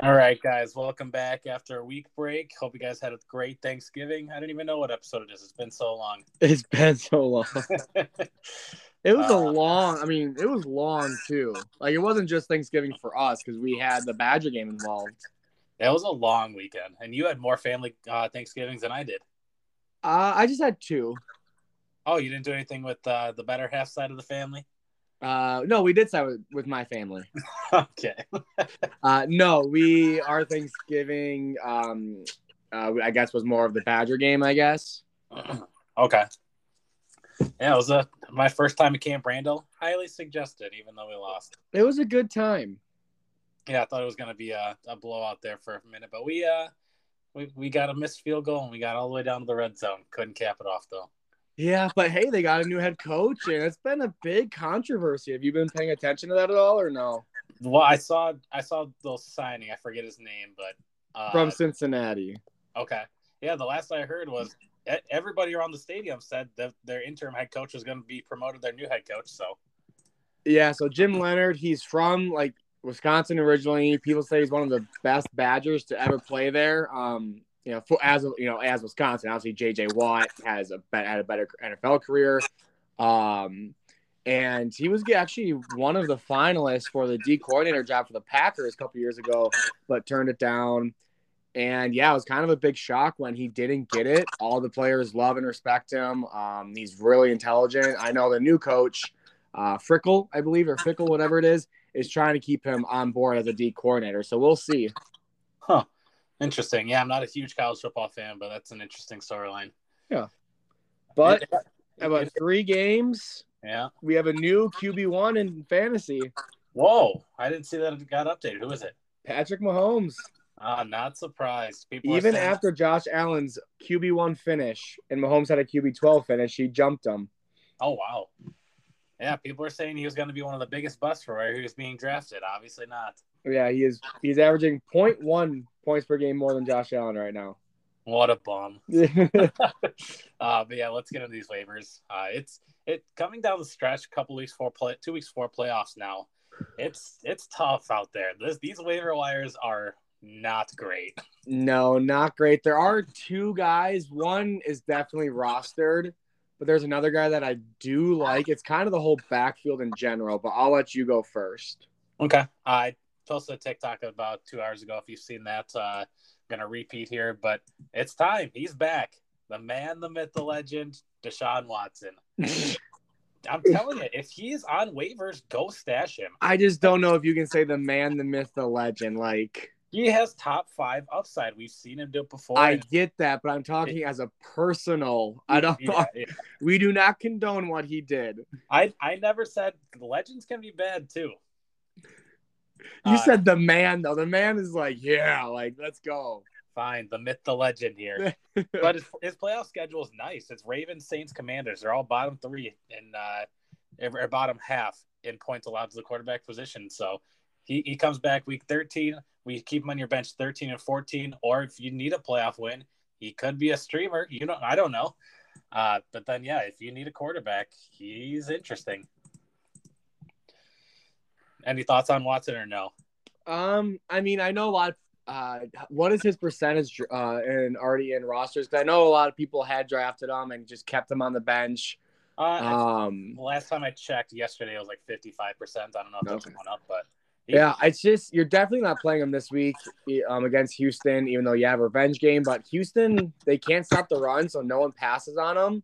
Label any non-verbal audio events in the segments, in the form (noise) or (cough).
All right, guys, welcome back after a week break. Hope you guys had a great Thanksgiving. I don't even know what episode it is. It's been so long. (laughs) It's been so long. (laughs) It was a Uh, long. I mean, it was long too. Like it wasn't just Thanksgiving for us because we had the Badger game involved. That was a long weekend, and you had more family uh, Thanksgivings than I did. Uh, I just had two. Oh, you didn't do anything with uh, the better half side of the family? Uh, no, we did side with, with my family. (laughs) okay. (laughs) Uh, no, we our Thanksgiving. Um, uh, I guess was more of the Badger game. I guess. (clears throat) okay. Yeah, it was uh my first time at Camp Randall. Highly suggested, even though we lost. It was a good time. Yeah, I thought it was going to be a, a blowout there for a minute, but we uh we, we got a missed field goal and we got all the way down to the red zone. Couldn't cap it off though. Yeah, but hey, they got a new head coach, and it's been a big controversy. Have you been paying attention to that at all, or no? Well, I saw I saw the signing. I forget his name, but uh, From Cincinnati. okay, yeah. The last I heard was everybody around the stadium said that their interim head coach was going to be promoted their new head coach. So Yeah, so Jim Leonhard, he's from like Wisconsin originally. People say he's one of the best Badgers to ever play there. Um, you know, for, as you know, as Wisconsin, obviously JJ Watt has a had a better NFL career. Um, and he was actually one of the finalists for the D coordinator job for the Packers a couple years ago, but turned it down. And yeah, it was kind of a big shock when he didn't get it. All the players love and respect him. Um, he's really intelligent. I know the new coach, uh, Frickle, I believe, or Fickle, whatever it is, is trying to keep him on board as a D coordinator. So we'll see. Huh. Interesting. Yeah, I'm not a huge college football fan, but that's an interesting storyline. Yeah. But about three games, yeah. we have a new QB1 in fantasy, Whoa, I didn't see that it got updated. Who is it? Patrick Mahomes. Uh, not surprised. People Even saying- after Josh Allen's QB1 finish and Mahomes had a QB12 finish, he jumped him. Oh wow. Yeah, people are saying he was going to be one of the biggest busts for where he was being drafted. Obviously not. Yeah, he is. He's averaging 0.1 points per game more than Josh Allen right now. What a bum. (laughs) (laughs) Uh, but yeah, let's get into these waivers. Uh, it's it coming down the stretch, a couple weeks for play, two weeks for playoffs now. It's it's tough out there. This these waiver wires are not great. no, not great. There are two guys. One is definitely rostered, but there's another guy that I do like. It's kind of the whole backfield in general, but I'll let you go first. Okay, I posted a TikTok about two hours ago. If you've seen that, uh, gonna repeat here, but it's time. He's back. The man, the myth, the legend, Deshaun Watson. (laughs) I'm telling you, if he's on waivers, go stash him. I just don't know if you can say the man, the myth, the legend. Like, He has top five upside. We've seen him do it before. I get that, but I'm talking as a personal. I don't. Yeah, (laughs) yeah. We do not condone what he did. I I never said the legends can be bad too. You Uh, said the man though. The man is like, yeah, like let's go. fine, the myth, the legend here. (laughs) but his, his playoff schedule is nice. It's Ravens, Saints, Commanders. They're all bottom three and uh, or bottom half in points allowed to the quarterback position. So he, he comes back week 13. We keep him on your bench 13 and 14. Or if you need a playoff win, he could be a streamer. You know, I don't know. Uh, but then, yeah, if you need a quarterback, he's interesting. Any thoughts on Watson or no? Um, I mean, I know a lot. Uh, what is his percentage uh in already in rosters? 'Cause I know a lot of people had drafted him and just kept him on the bench. Uh, Um, last time I checked yesterday, it was like 55%. I don't know if that's Okay. going up, but yeah, it's just you're definitely not playing him this week um, against Houston, even though you have a revenge game. But Houston, they can't stop the run, so no one passes on him.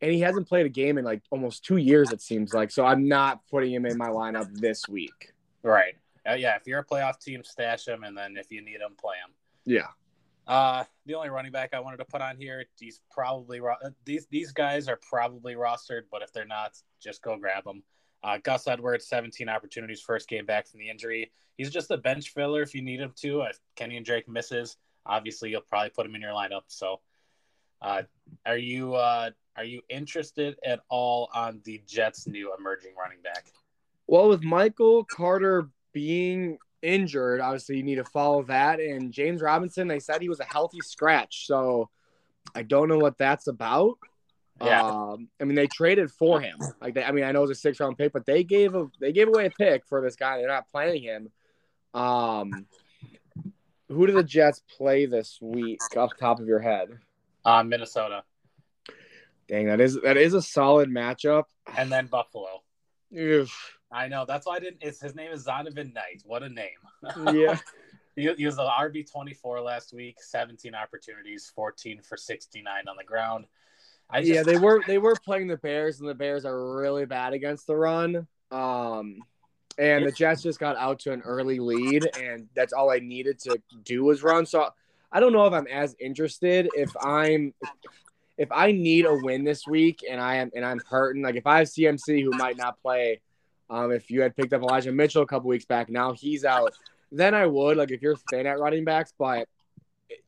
And he hasn't played a game in like almost two years, it seems like. So I'm not putting him in my lineup this week. Right. Uh, yeah, if you're a playoff team, stash him, and then if you need him, play him. Yeah. Uh, the only running back I wanted to put on here, he's probably ro- uh, these these guys are probably rostered, but if they're not, just go grab them. Uh, Gus Edwards, 17 opportunities, first game back from the injury. He's just a bench filler if you need him to. If Kenyan Drake misses, obviously you'll probably put him in your lineup. So, uh, are you uh, are you interested at all on the Jets' new emerging running back? Well, with Michael Carter being injured, obviously you need to follow that. And James Robinson, they said he was a healthy scratch. So I don't know what that's about. Yeah. Um, I mean, they traded for him. Like, they, I mean, I know it's a six round pick, but they gave a they gave away a pick for this guy. They're not playing him. Um, who do the Jets play this week? Off the top of your head, Uh, Minnesota dang, that is that is a solid matchup. and then Buffalo. Oof. I know that's why I didn't. It's, his name is Zonovan Knight. What a name! (laughs) Yeah, he, he was the RB twenty four last week. Seventeen opportunities, fourteen for sixty nine on the ground. I just, yeah, they (laughs) were they were playing the Bears, and the Bears are really bad against the run. Um, and the Jets just got out to an early lead, and that's all I needed to do was run. So I don't know if I'm as interested if I'm if I need a win this week and I am and I'm hurting. Like if I have CMC who might not play, um, if you had picked up Elijah Mitchell a couple weeks back, now he's out. Then I would like if you're thin at running backs, but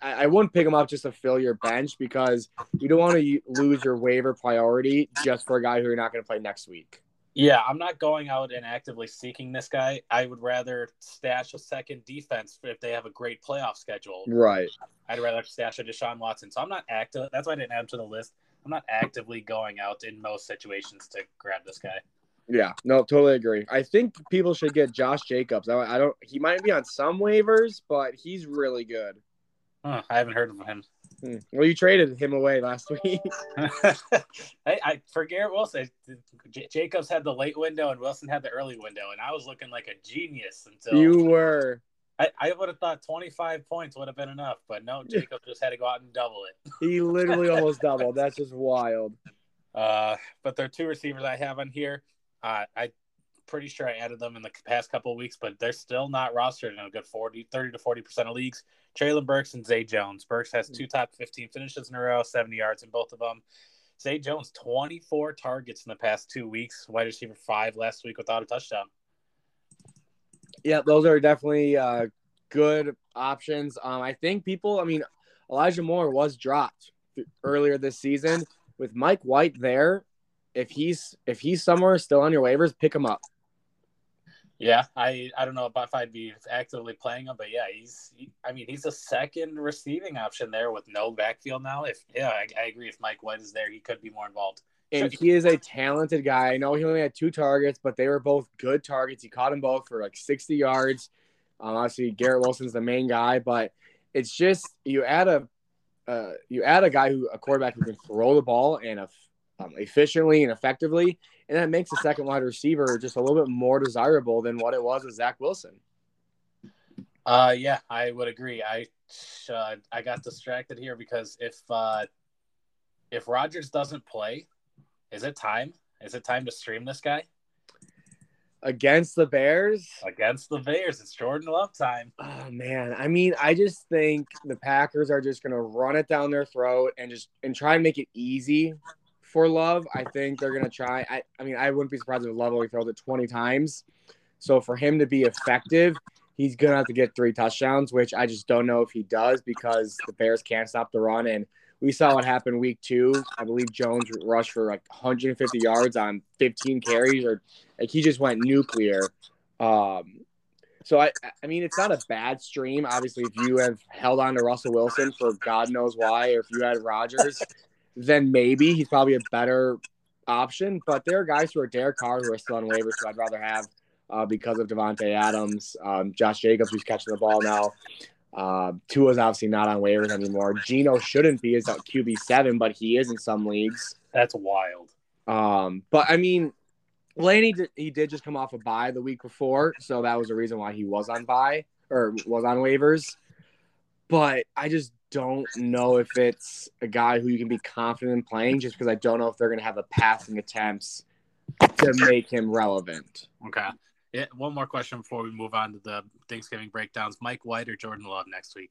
I, I wouldn't pick him up just to fill your bench because you don't want to lose your waiver priority just for a guy who you're not going to play next week. Yeah, I'm not going out and actively seeking this guy. I would rather stash a second defense if they have a great playoff schedule. Right. I'd rather stash a Deshaun Watson. So I'm not active. That's why I didn't add him to the list. I'm not actively going out in most situations to grab this guy. Yeah, no, totally agree. I think people should get Josh Jacobs. I, I don't. He might be on some waivers, but he's really good. Huh, I haven't heard of him. Hmm. Well, you traded him away last week. (laughs) (laughs) I, I for Garrett Wilson, J- Jacobs had the late window and Wilson had the early window, and I was looking like a genius until you were. I, I would have thought 25 points would have been enough, but no, (laughs) Jacob just had to go out and double it. He literally almost doubled. That's just wild. Uh, but there are two receivers I have on here. Uh, I pretty sure I added them in the past couple of weeks, but they're still not rostered in a good 40, 30 to 40% of leagues. Treylon Burks and Zay Jones. Burks has two top 15 finishes in a row, 70 yards in both of them. Zay Jones, 24 targets in the past two weeks, wide receiver five last week without a touchdown. Yeah, those are definitely uh, good options. Um, I think people. I mean, Elijah Moore was dropped earlier this season with Mike White there. If he's if he's somewhere still on your waivers, pick him up. Yeah, I I don't know if I'd be actively playing him, but yeah, he's he, I mean he's a second receiving option there with no backfield now. If yeah, I, I agree. If Mike White is there, he could be more involved. And he is a talented guy. I know he only had two targets, but they were both good targets. He caught them both for like 60 yards. Um, obviously, Garrett Wilson's the main guy, but it's just you add a uh, you add a guy who a quarterback who can throw the ball and um, efficiently and effectively, and that makes the second wide receiver just a little bit more desirable than what it was with Zach Wilson. Uh, yeah, I would agree. I uh, I got distracted here because if uh, if Rodgers doesn't play, is it time? Is it time to stream this guy against the Bears? Against the Bears, it's Jordan Love time. Oh man, I mean, I just think the Packers are just gonna run it down their throat and just and try and make it easy for Love. I think they're gonna try. I, I mean, I wouldn't be surprised if Love only throws it 20 times. So for him to be effective, he's gonna have to get three touchdowns, which I just don't know if he does because the Bears can't stop the run. And we saw what happened week two. I believe Jones rushed for like 150 yards on 15 carries, or like he just went nuclear. Um, so I, I mean, it's not a bad stream. Obviously, if you have held on to Russell Wilson for God knows why, or if you had Rodgers, then maybe he's probably a better option. But there are guys who are Derek Carr who are still on waivers, who I'd rather have uh, because of Davante Adams, um, Josh Jacobs, who's catching the ball now. Uh, Tua's obviously not on waivers anymore. Geno shouldn't be as QB seven, but he is in some leagues. That's wild. Um, but I mean, Laney did, he did just come off a bye the week before, so that was the reason why he was on bye or was on waivers. But I just don't know if it's a guy who you can be confident in playing, just because I don't know if they're going to have a passing attempts to make him relevant. Okay. Yeah, one more question before we move on to the Thanksgiving breakdowns. Mike White or Jordan Love next week?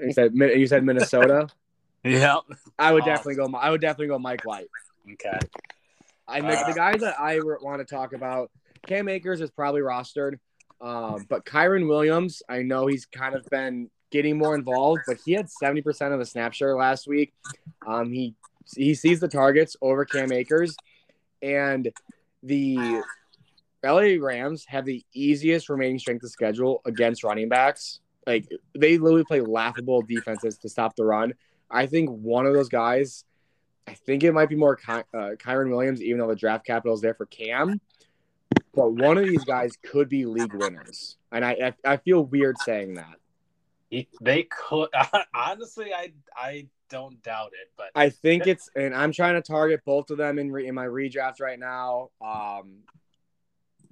You said you said Minnesota. (laughs) yeah, I would definitely go. I would definitely go Mike White. Okay. I the, uh, the guys that I want to talk about, Cam Akers is probably rostered, um, but Kyren Williams, I know he's kind of been getting more involved, but he had seventy percent of the snap share last week. Um, he he sees the targets over Cam Akers, and the LA Rams have the easiest remaining strength of schedule against running backs. Like they literally play laughable defenses to stop the run. I think one of those guys, I think it might be more Ky- uh, Kyren Williams, even though the draft capital is there for Cam. But one of these guys could be league winners, and I I, I feel weird saying that. He, they could (laughs) honestly, I I don't doubt it, but I think it's, and I'm trying to target both of them in re, in my redraft right now. Um,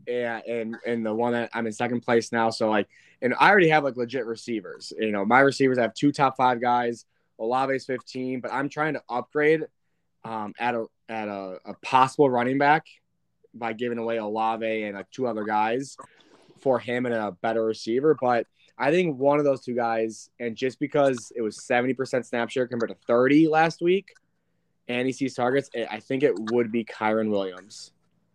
yeah, and and the one that I'm in second place now. So like, and I already have like legit receivers. You know, my receivers have two top five guys. Olave's 15, but I'm trying to upgrade um, at a at a, a possible running back by giving away Olave and like two other guys for him and a better receiver. But I think one of those two guys, and just because it was 70% snap share compared to 30 last week, and he sees targets, I think it would be Kyren Williams.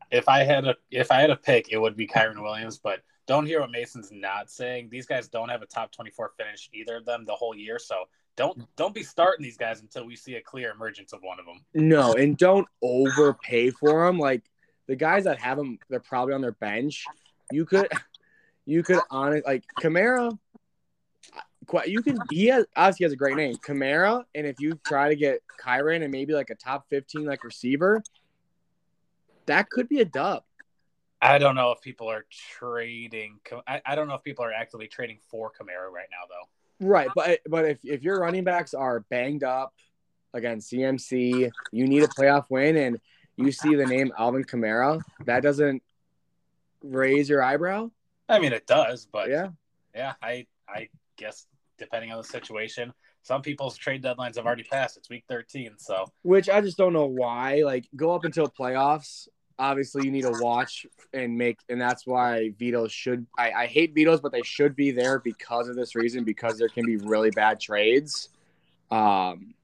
If I had a if I had a pick, it would be Kyren Williams, but don't hear what Mason's not saying. These guys don't have a top 24 finish either of them the whole year, so don't don't be starting these guys until we see a clear emergence of one of them. No, and don't overpay for them. Like the guys that have them, they're probably on their bench. You could you could honest like Kamara. You can. He has obviously has a great name, Kamara. And if you try to get Kyren and maybe like a top fifteen like receiver, that could be a dub. I don't know if people are trading. I, I don't know if people are actively trading for Kamara right now, though. Right, but but if if your running backs are banged up, again CMC, you need a playoff win, and you see the name Alvin Kamara, that doesn't raise your eyebrow. I mean, it does, but yeah, yeah. I I guess depending on the situation, some people's trade deadlines have already passed. It's week thirteen, so which I just don't know why. Like, go up until playoffs obviously you need to watch and make and that's why vetoes should I, I hate vetoes but they should be there because of this reason because there can be really bad trades um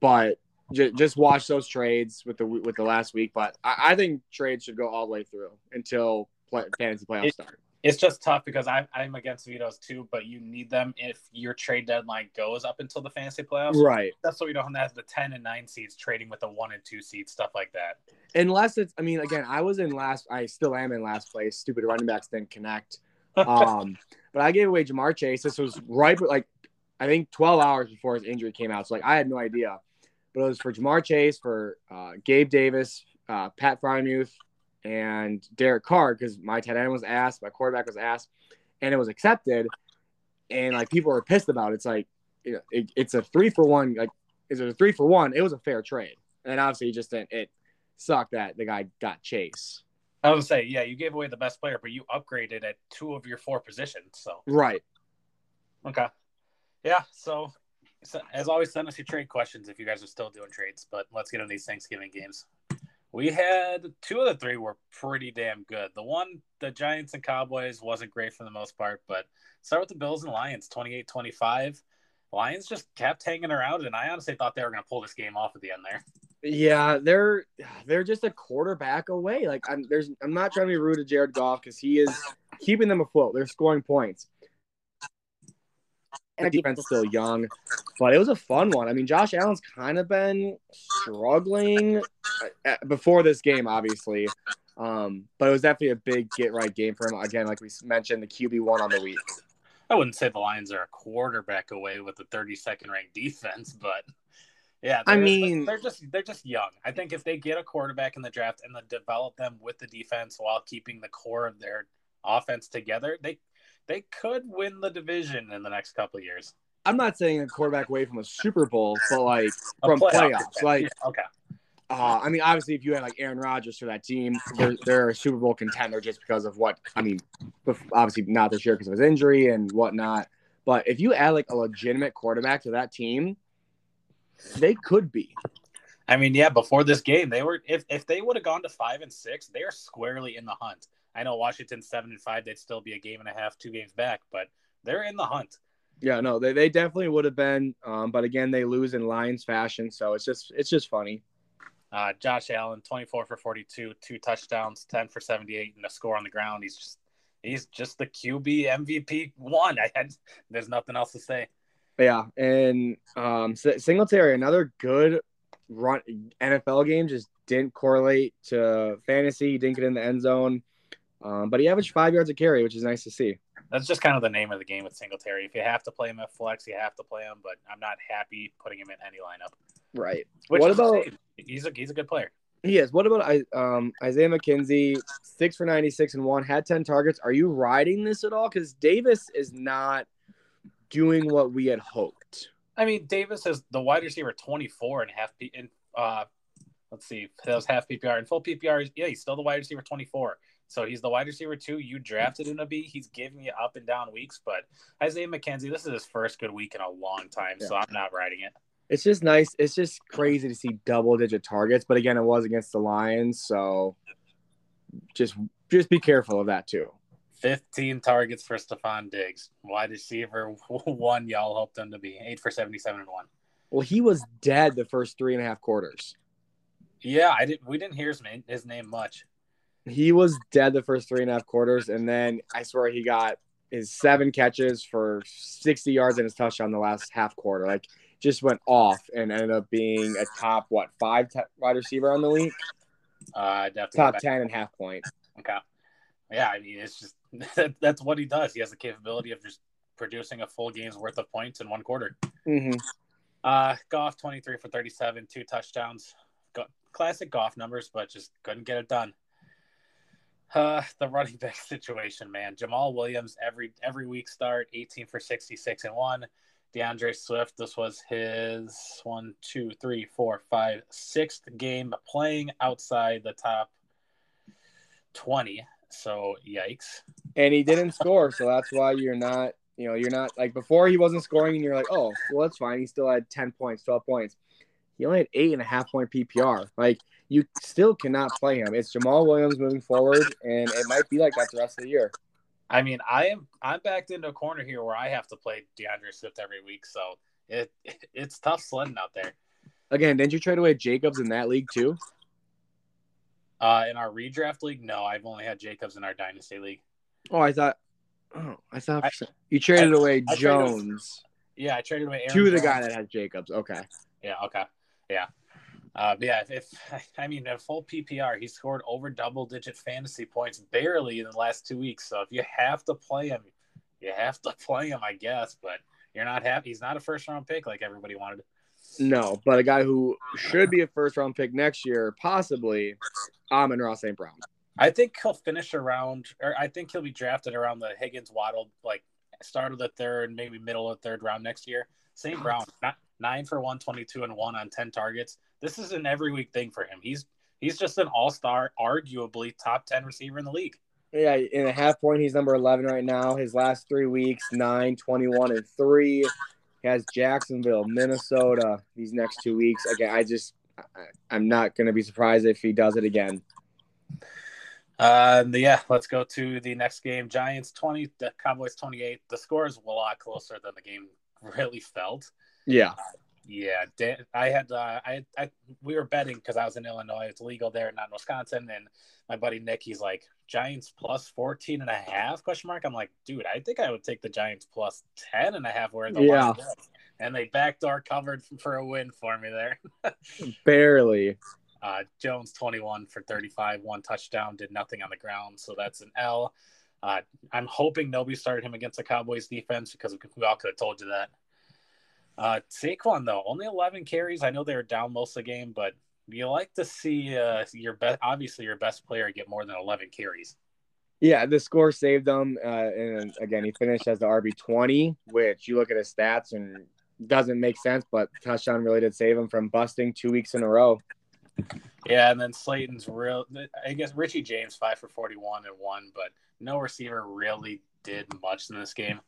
but j- just watch those trades with the with the last week but i, I think trades should go all the way through until play, fantasy playoffs it, start it's just tough because I, I'm against vetoes too, but you need them if your trade deadline goes up until the fantasy playoffs. Right. That's so we don't have the 10 and 9 seeds trading with the 1 and 2 seeds, stuff like that. Unless it's, I mean, again, I was in last, I still am in last place. Stupid running backs didn't connect. (laughs) Um, but I gave away Ja'Marr Chase. This was right, like, I think 12 hours before his injury came out. So, like, I had no idea. But it was for Ja'Marr Chase, for uh, Gabe Davis, uh, Pat Freiermuth, and Derek Carr because my tight end was asked, my quarterback was asked, and it was accepted. And like people were pissed about it. It's like you know, it, it's a three for one. Like, is it a three for one? It was a fair trade, and obviously, you just didn't. It sucked that the guy got Chase. I would say, yeah, you gave away the best player, but you upgraded at two of your four positions. So right. Okay. Yeah. So, so as always, send us your trade questions if you guys are still doing trades. But let's get into these Thanksgiving games. We had two of the three were pretty damn good. The one, the Giants and Cowboys, wasn't great for the most part, but start with the Bills and Lions, 28 25. Lions just kept hanging around, and I honestly thought they were going to pull this game off at the end there. Yeah, they're they're just a quarterback away. Like I'm there's I'm not trying to be rude to Jared Goff because he is keeping them afloat. They're scoring points and the defense is still young, but it was a fun one. I mean, Josh Allen's kind of been struggling uh, before this game, obviously, um, but it was definitely a big get right game for him. Again, like we mentioned, the QB one on the week. I wouldn't say the Lions are a quarterback away with the 32nd ranked defense, but yeah, I mean, they're just they're just young. I think if they get a quarterback in the draft and then develop them with the defense while keeping the core of their offense together, they they could win the division in the next couple of years. I'm not saying a quarterback away from a Super Bowl, but like from playoff playoffs. Like, okay. Uh, I mean, obviously, if you had like Aaron Rodgers for that team, they're, they're a Super Bowl contender just because of what I mean. Obviously, not this year because of his injury and whatnot. But if you add like a legitimate quarterback to that team, they could be. I mean, yeah. Before this game, they were if if they would have gone to five and six, they are squarely in the hunt. I know Washington seven and five, they'd still be a game and a half, two games back, but they're in the hunt. Yeah, no, they, they definitely would have been. Um, but again, they lose in Lions fashion, so it's just it's just funny. Uh, Josh Allen, twenty four for forty two, two touchdowns, ten for seventy eight, and a score on the ground. He's just he's just the QB MVP one. (laughs) I had there's nothing else to say. Yeah, and um, Singletary, another good run NFL game, just didn't correlate to fantasy. Didn't get in the end zone. Um, but he averaged five yards a carry, which is nice to see. That's just kind of the name of the game with Singletary. If you have to play him at flex, you have to play him. But I'm not happy putting him in any lineup. Right. Which what about he's a he's a good player. he is? What about um, Isaiah McKenzie? Six for ninety six and one, had ten targets. Are you riding this at all? Because Davis is not doing what we had hoped. I mean, Davis is the wide receiver 24 and half P in uh let's see, that was half PPR and full PPR. Yeah, he's still the wide receiver 24. So he's the wide receiver two. You drafted him to be. He's giving you up and down weeks, but Isaiah McKenzie, this is his first good week in a long time, so I'm not riding it. It's just nice. It's just crazy to see double digit targets. But again, it was against the Lions, so just just be careful of that too. 15 targets for Stefon Diggs, wide receiver (laughs) one. Y'all hoped him to be eight for 77 and one. Well, he was dead the first three and a half quarters. Yeah, I didn't. We didn't hear his his name much. He was dead the first three and a half quarters, and then I swear he got his seven catches for 60 yards and his touchdown the last half quarter. Like, just went off and ended up being a top what five t- wide receiver on the week, Uh, I'd have to go top ten and half point. Okay. Yeah, I mean, it's just (laughs) that, that's what he does. He has the capability of just producing a full game's worth of points in one quarter. Mm-hmm. Uh, Goff, 23 for 37, two touchdowns. Go- classic Goff numbers, but just couldn't get it done. Uh, the running back (laughs) situation, man. Jamaal Williams, every every week start, 18 for 66 and one. D'Andre Swift, this was his one, two, three, four, five, sixth game playing outside the top 20. So, yikes. And he didn't score, so that's why you're not. You know, you're not like before he wasn't scoring, and you're like, oh, well, that's fine. He still had ten points, twelve points. He only had eight and a half point PPR. Like you still cannot play him. It's Jamaal Williams moving forward, and it might be like that the rest of the year. I mean, I am I'm backed into a corner here where I have to play D'Andre Swift every week, so it (laughs) it's tough sledding out there. Again, didn't you trade away Jacobs in that league too? Uh, in our redraft league, no, I've only had Jacobs in our dynasty league. Oh, I thought. Oh, I thought I- you traded I- away I traded- Jones Yeah, I traded away Aaron to the Jones. guy that has Jacobs. Okay. Yeah, okay, yeah, uh, yeah. If, if I mean a full PPR, he scored over double digit fantasy points barely in the last two weeks. So if you have to play him, you have to (laughs) play him, I guess. But you're not happy. He's not a first round pick like everybody wanted. No, but a guy who should be a first round pick next year, possibly, Amon-Ra St. Brown. I think he'll finish around, or I think he'll be drafted around the Higgins Waddle, like start of the third, maybe middle of the third round next year. St. Brown, not nine for one, 22 and one on 10 targets. This is an every week thing for him. He's he's just an all star, arguably top 10 receiver in the league. Yeah, in a half point, he's number 11 right now. His last three weeks, 9, 21, and 3. He has Jacksonville, Minnesota these next two weeks. Again, I just, I, I'm not going to be surprised if he does it again. Uh, yeah, let's go to the next game. Giants 20, the Cowboys 28. The score is a lot closer than the game really felt. Yeah. Yeah, Dan, I had uh, I, I we were betting because I was in Illinois. It's legal there, not in Wisconsin. And my buddy Nick, he's like Giants plus 14 and a half question mark. I'm like, dude, I think I would take the Giants plus 10 and a half where the Yeah. And they backdoor covered (laughs) for a win for me there. (laughs) Barely. Uh, Jones 21 for 35, one touchdown, did nothing on the ground, so that's an L. Uh, I'm hoping nobody started him against the Cowboys defense because we all could have told you that. Uh, Saquon though, only 11 carries. I know they were down most of the game, but you like to see uh, your best, obviously your best player get more than 11 carries. Yeah, the score saved him. Uh, and again, he finished as the RB twenty, which you look at his stats and doesn't make sense, but touchdown really did save him from busting two weeks in a row. Yeah, and then Slayton's real. I guess Richie James five for 41 and one, but no receiver really did much in this game.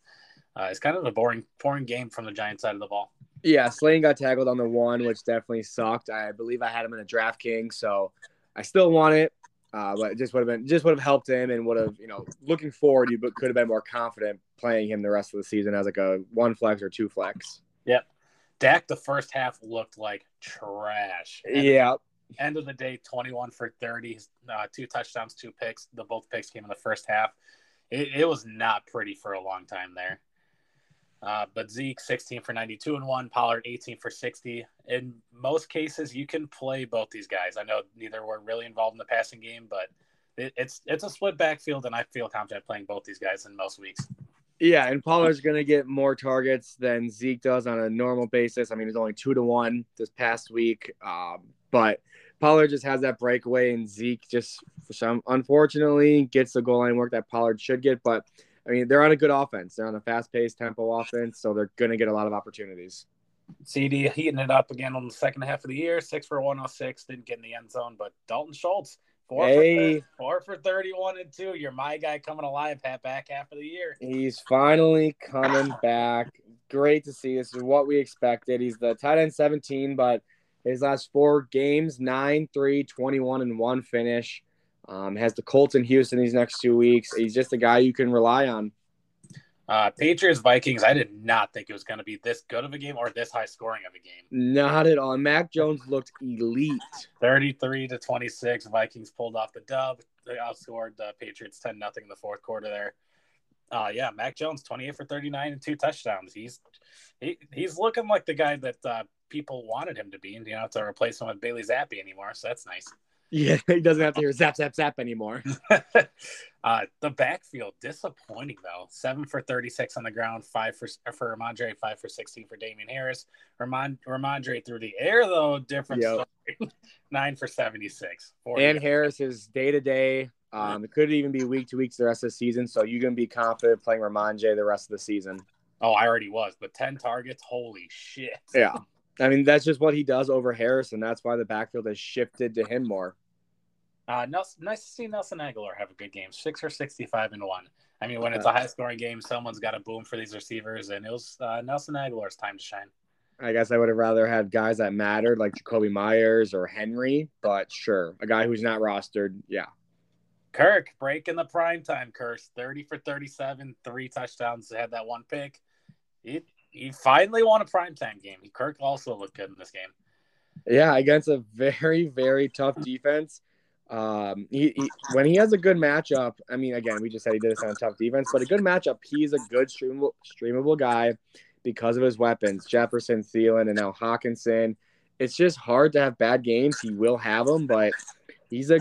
Uh, it's kind of a boring, boring game from the Giants side of the ball. Yeah, Slayton got tackled on the one, which definitely sucked. I believe I had him in a DraftKings, so I still want it. Uh, but it just would have been just would have helped him and would have you know looking forward you could have been more confident playing him the rest of the season as like a one flex or two flex. Yep. Dak the first half looked like trash. End, Yeah, End of the day, 21 for 30, uh, two touchdowns, two picks. The both picks came in the first half. It, it was not pretty for a long time there. Uh, but Zeke, 16 for 92 and one. Pollard, 18 for 60. In most cases, you can play both these guys. I know neither were really involved in the passing game, but it, it's it's a split backfield, and I feel confident playing both these guys in most weeks. Yeah, and Pollard's going to get more targets than Zeke does on a normal basis. I mean, he's only two to one this past week, um, but Pollard just has that breakaway, and Zeke just for some unfortunately gets the goal line work that Pollard should get. But I mean, they're on a good offense. They're on a fast-paced tempo offense, so they're going to get a lot of opportunities. CeeDee heating it up again on the second half of the year, six for 106, didn't get in the end zone, but Dalton Schultz Four, hey. for, four for 31 and two. You're my guy coming alive hat back half of the year. He's finally coming (laughs) back. Great to see. This is what we expected. He's the tight end 17, but his last four games 9, 3, 21, and 1 finish. Um, has the Colts in Houston these next two weeks. He's just a guy you can rely on. Uh, Patriots Vikings. I did not think it was going to be this good of a game or this high scoring of a game. Not at all. Mac Jones looked elite. Thirty-three to twenty-six. Vikings pulled off the dub. They outscored the Patriots ten nothing in the fourth quarter there. Uh, yeah, Mac Jones, twenty-eight for thirty-nine and two touchdowns. He's he, he's looking like the guy that uh, people wanted him to be, and you don't have to replace him with Bailey Zappe anymore. So that's nice. Yeah, (laughs) he doesn't have to hear zap, zap, zap anymore. (laughs) uh, the backfield disappointing though. Seven for thirty-six on the ground, five for for Rhamondre, five for sixteen for Damien Harris. Ramond, Rhamondre through the air though, different yep. story. (laughs) Nine for seventy-six. And Harris is day to day. Um, it could even be week to week the rest of the season. So you can be confident playing Rhamondre the rest of the season. Oh, I already was, but ten targets. Holy shit! Yeah. I mean, that's just what he does over Harris, and that's why the backfield has shifted to him more. Uh, Nelson, nice to see Nelson Agholor have a good game. Six for 65 and one. I mean, when it's a high scoring game, someone's got a boom for these receivers, and it was uh, Nelson Agholor's time to shine. I guess I would have rather had guys that mattered like Jakobi Meyers or Henry, but sure, a guy who's not rostered, yeah. Kirk breaking the primetime curse 30 for 37, three touchdowns, had that one pick. He, he finally won a primetime game. Kirk also looked good in this game. Yeah, against a very, very tough defense. Um, he, he, when he has a good matchup, I mean, again, we just said he did this on a tough defense, but a good matchup, he's a good streamable, streamable guy because of his weapons, Jefferson, Thielen, and now Hockenson. It's just hard to have bad games. He will have them, but he's a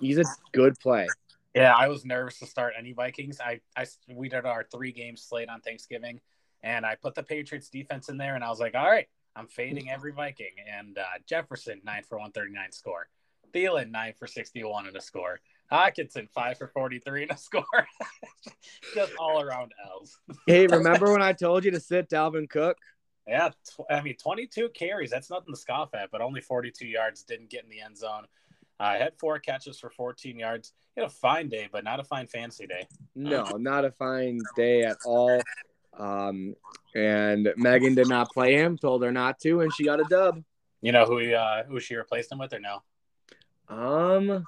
he's a good play. Yeah, I was nervous to start any Vikings. I, I we did our three game slate on Thanksgiving, and I put the Patriots defense in there, and I was like, all right, I'm fading every Viking. And uh, Jefferson nine for one thirty nine score. Thielen, 9 for 61 and a score. Hockenson, 5 for 43 and a score. (laughs) Just all around L's. hey, remember when I told you to sit Dalvin Cook? Yeah, tw- I mean, 22 carries. That's nothing to scoff at, but only 42 yards. Didn't get in the end zone. I uh, had four catches for 14 yards. He had a fine day, but not a fine fancy day. No, not a fine day at all. Um, and Megan did not play him, told her not to, and she got a dub. You know who he, uh, who she replaced him with, or no? Um,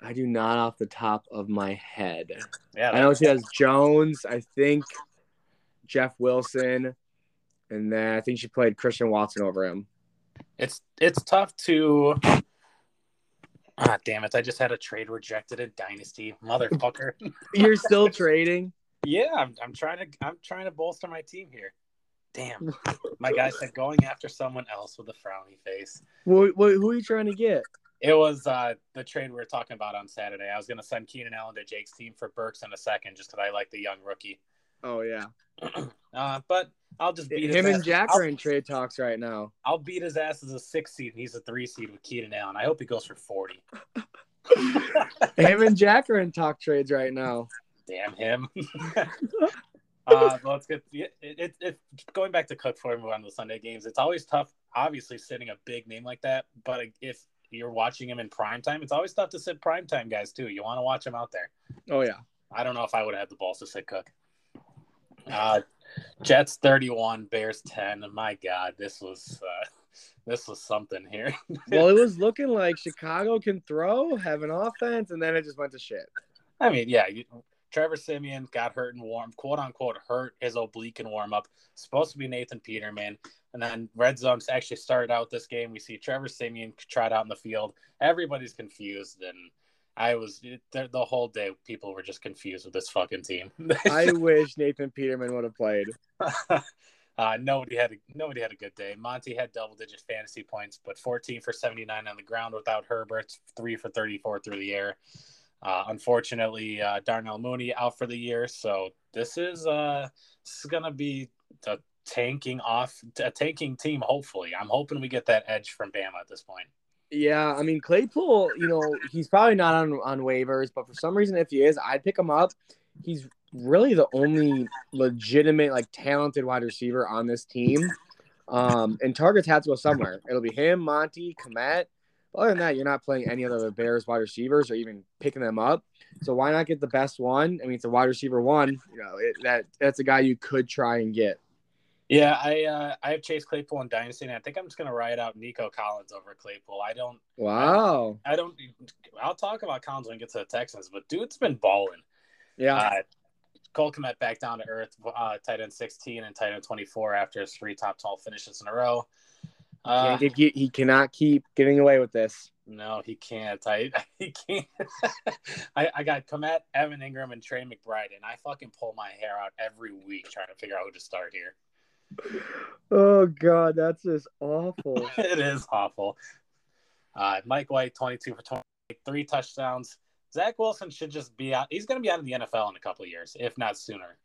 I do not off the top of my head. Yeah, I know she has Jones. I think Jeff Wilson, and then I think she played Christian Watson over him. It's it's tough to. Ah, damn it! I just had a trade rejected in Dynasty, motherfucker. (laughs) You're still trading? Yeah, I'm, I'm trying to I'm trying to bolster my team here. Damn, (laughs) my guy said going after someone else with a frowny face. What, what, who are you trying to get? It was uh, the trade we were talking about on Saturday. I was going to send Keenan Allen to Jake's team for Burks in a second, just because I like the young rookie. Oh yeah. (clears throat) uh, but I'll just beat him and Jack are in trade talks right now. I'll beat his ass as a six seed. He's a three seed with Keenan Allen. I hope he goes for forty. (laughs) him and Jack are in talk trades right now. Damn him. (laughs) (laughs) uh, let's get it, it, it, going back to Cook for we on the Sunday games. It's always tough, obviously, sitting a big name like that. But if you're watching him in prime time, it's always tough to sit prime time guys too. You want to watch him out there. Oh yeah. I don't know if I would have had the balls to sit Cook. Uh, Jets 31, Bears 10. My God, this was uh, this was something here. (laughs) well, it was looking like Chicago can throw, have an offense, and then it just went to shit. I mean, yeah, you, Trevor Siemian got hurt and warm, quote unquote, hurt his oblique in warm up. Supposed to be Nathan Peterman. And then red zones actually started out this game. We see Trevor Siemian tried out in the field. Everybody's confused. And I was the, the whole day, people were just confused with this fucking team. (laughs) I wish Nathan Peterman would have played. (laughs) Uh, nobody had a, nobody had a good day. Monty had double digit fantasy points, but 14 for 79 on the ground without Herbert, three for 34 through the air. Uh, unfortunately, uh, Darnell Mooney out for the year, so this is uh, this is gonna be a tanking off a tanking team. Hopefully, I'm hoping we get that edge from Bama at this point. Yeah, I mean Claypool, you know, he's probably not on on waivers, but for some reason, if he is, I'd pick him up. He's really the only legitimate, like talented wide receiver on this team. Um, and targets have to go somewhere. It'll be him, Monty, Other than that, you're not playing any other of the Bears wide receivers or even picking them up. So why not get the best one? I mean, it's a wide receiver one. You know, it, that that's a guy you could try and get. Yeah, I uh, I have Chase Claypool in Dynasty, and I think I'm just gonna ride out Nico Collins over Claypool. I don't. Wow. I, I don't. I'll talk about Collins when we get to the Texans, but dude's been balling. Yeah. Uh, Cole Kmet back down to earth, uh, tight end 16 and tight end 24 after his three top 12 finishes in a row. Uh, he, he cannot keep getting away with this. No, he can't. I (laughs) he can't. (laughs) I, I got Kmet, Evan Engram, and Trey McBride, and I fucking pull my hair out every week trying to figure out who to start here. Oh god, that's just awful. (laughs) it is awful. Uh, Mike White, 22 for twenty, three touchdowns. Zach Wilson should just be out. He's going to be out of the NFL in a couple of years, if not sooner.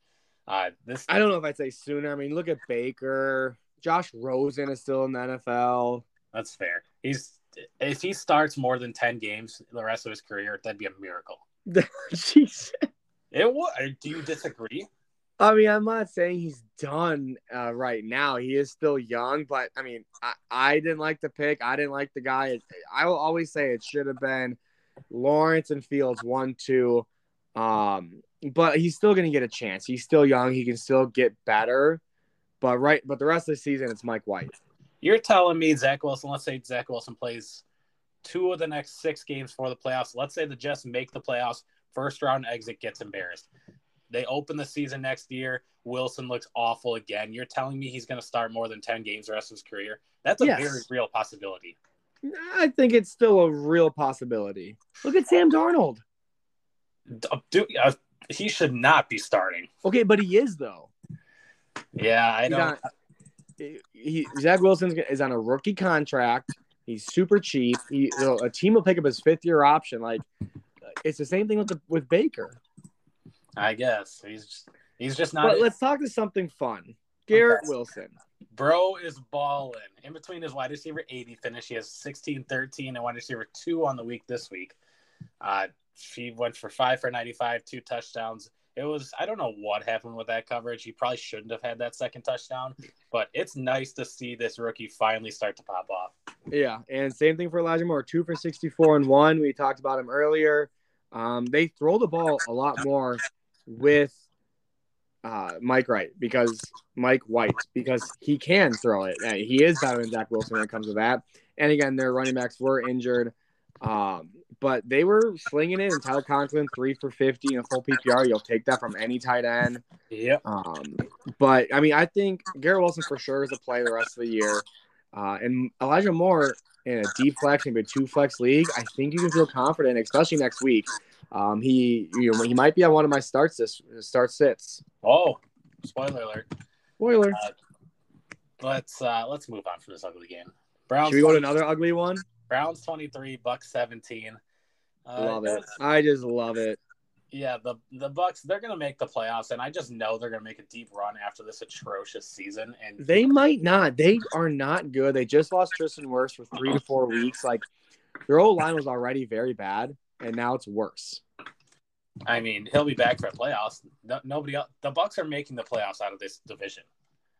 Uh, this I don't know if I'd say sooner. I mean, look at Baker. Josh Rosen is still in the NFL. That's fair. He's if he starts more than 10 games the rest of his career, that'd be a miracle. (laughs) Jeez. It would. Do you disagree? I mean, I'm not saying he's done uh, right now. He is still young, but I mean, I, I didn't like the pick. I didn't like the guy. I will always say it should have been Lawrence and Fields one, two. Um, but he's still going to get a chance. He's still young. He can still get better. But right, but the rest of the season, it's Mike White. You're telling me Zach Wilson. Let's say Zach Wilson plays two of the next six games for the playoffs. Let's say the Jets make the playoffs. First round exit gets embarrassed. They open the season next year. Wilson looks awful again. You're telling me he's going to start more than 10 games the rest of his career? That's a yes. very real possibility. I think it's still a real possibility. Look at Sam Darnold. Dude, uh, he should not be starting. Okay, but he is though. Yeah, I don't. Not, he, Zach Wilson is on a rookie contract. He's super cheap. He, a team will pick up his fifth year option. Like it's the same thing with the, with Baker. I guess he's just, he's just not. But let's talk to something fun. Garrett okay. Wilson. Bro is balling. In between his wide receiver 80 finish, he has 16 13 and wide receiver two on the week this week. Uh, she went for five for 95, two touchdowns. It was, I don't know what happened with that coverage. He probably shouldn't have had that second touchdown, but it's nice to see this rookie finally start to pop off. Yeah. And same thing for Elijah Moore two for 64 and one. We talked about him earlier. Um, they throw the ball a lot more with uh, Mike Wright because Mike White because he can throw it. He is better than Zach Wilson when it comes to that. And again, their running backs were injured, um, but they were slinging it. And Tyler Conklin three for fifty in a full PPR. You'll take that from any tight end. Yeah. Um, but I mean, I think Garrett Wilson for sure is a play the rest of the year. Uh, and Elijah Moore in a deep flex, maybe a two flex league, I think you can feel confident, especially next week. Um, he you know, he might be on one of my starts this start sits. Oh, spoiler alert! Spoiler. Uh, let's uh, let's move on from this ugly game. Browns. Should we go to another ugly one? Browns twenty three, Bucks seventeen. Uh, love it. I just love it. Yeah, the the Bucks they're gonna make the playoffs, and I just know they're gonna make a deep run after this atrocious season. And they might not. They are not good. They just lost Tristan Wirfs for three to four weeks. Like their old line was already very bad and now it's worse. I mean, he'll be back for the playoffs. No, nobody else. The Bucks are making the playoffs out of this division.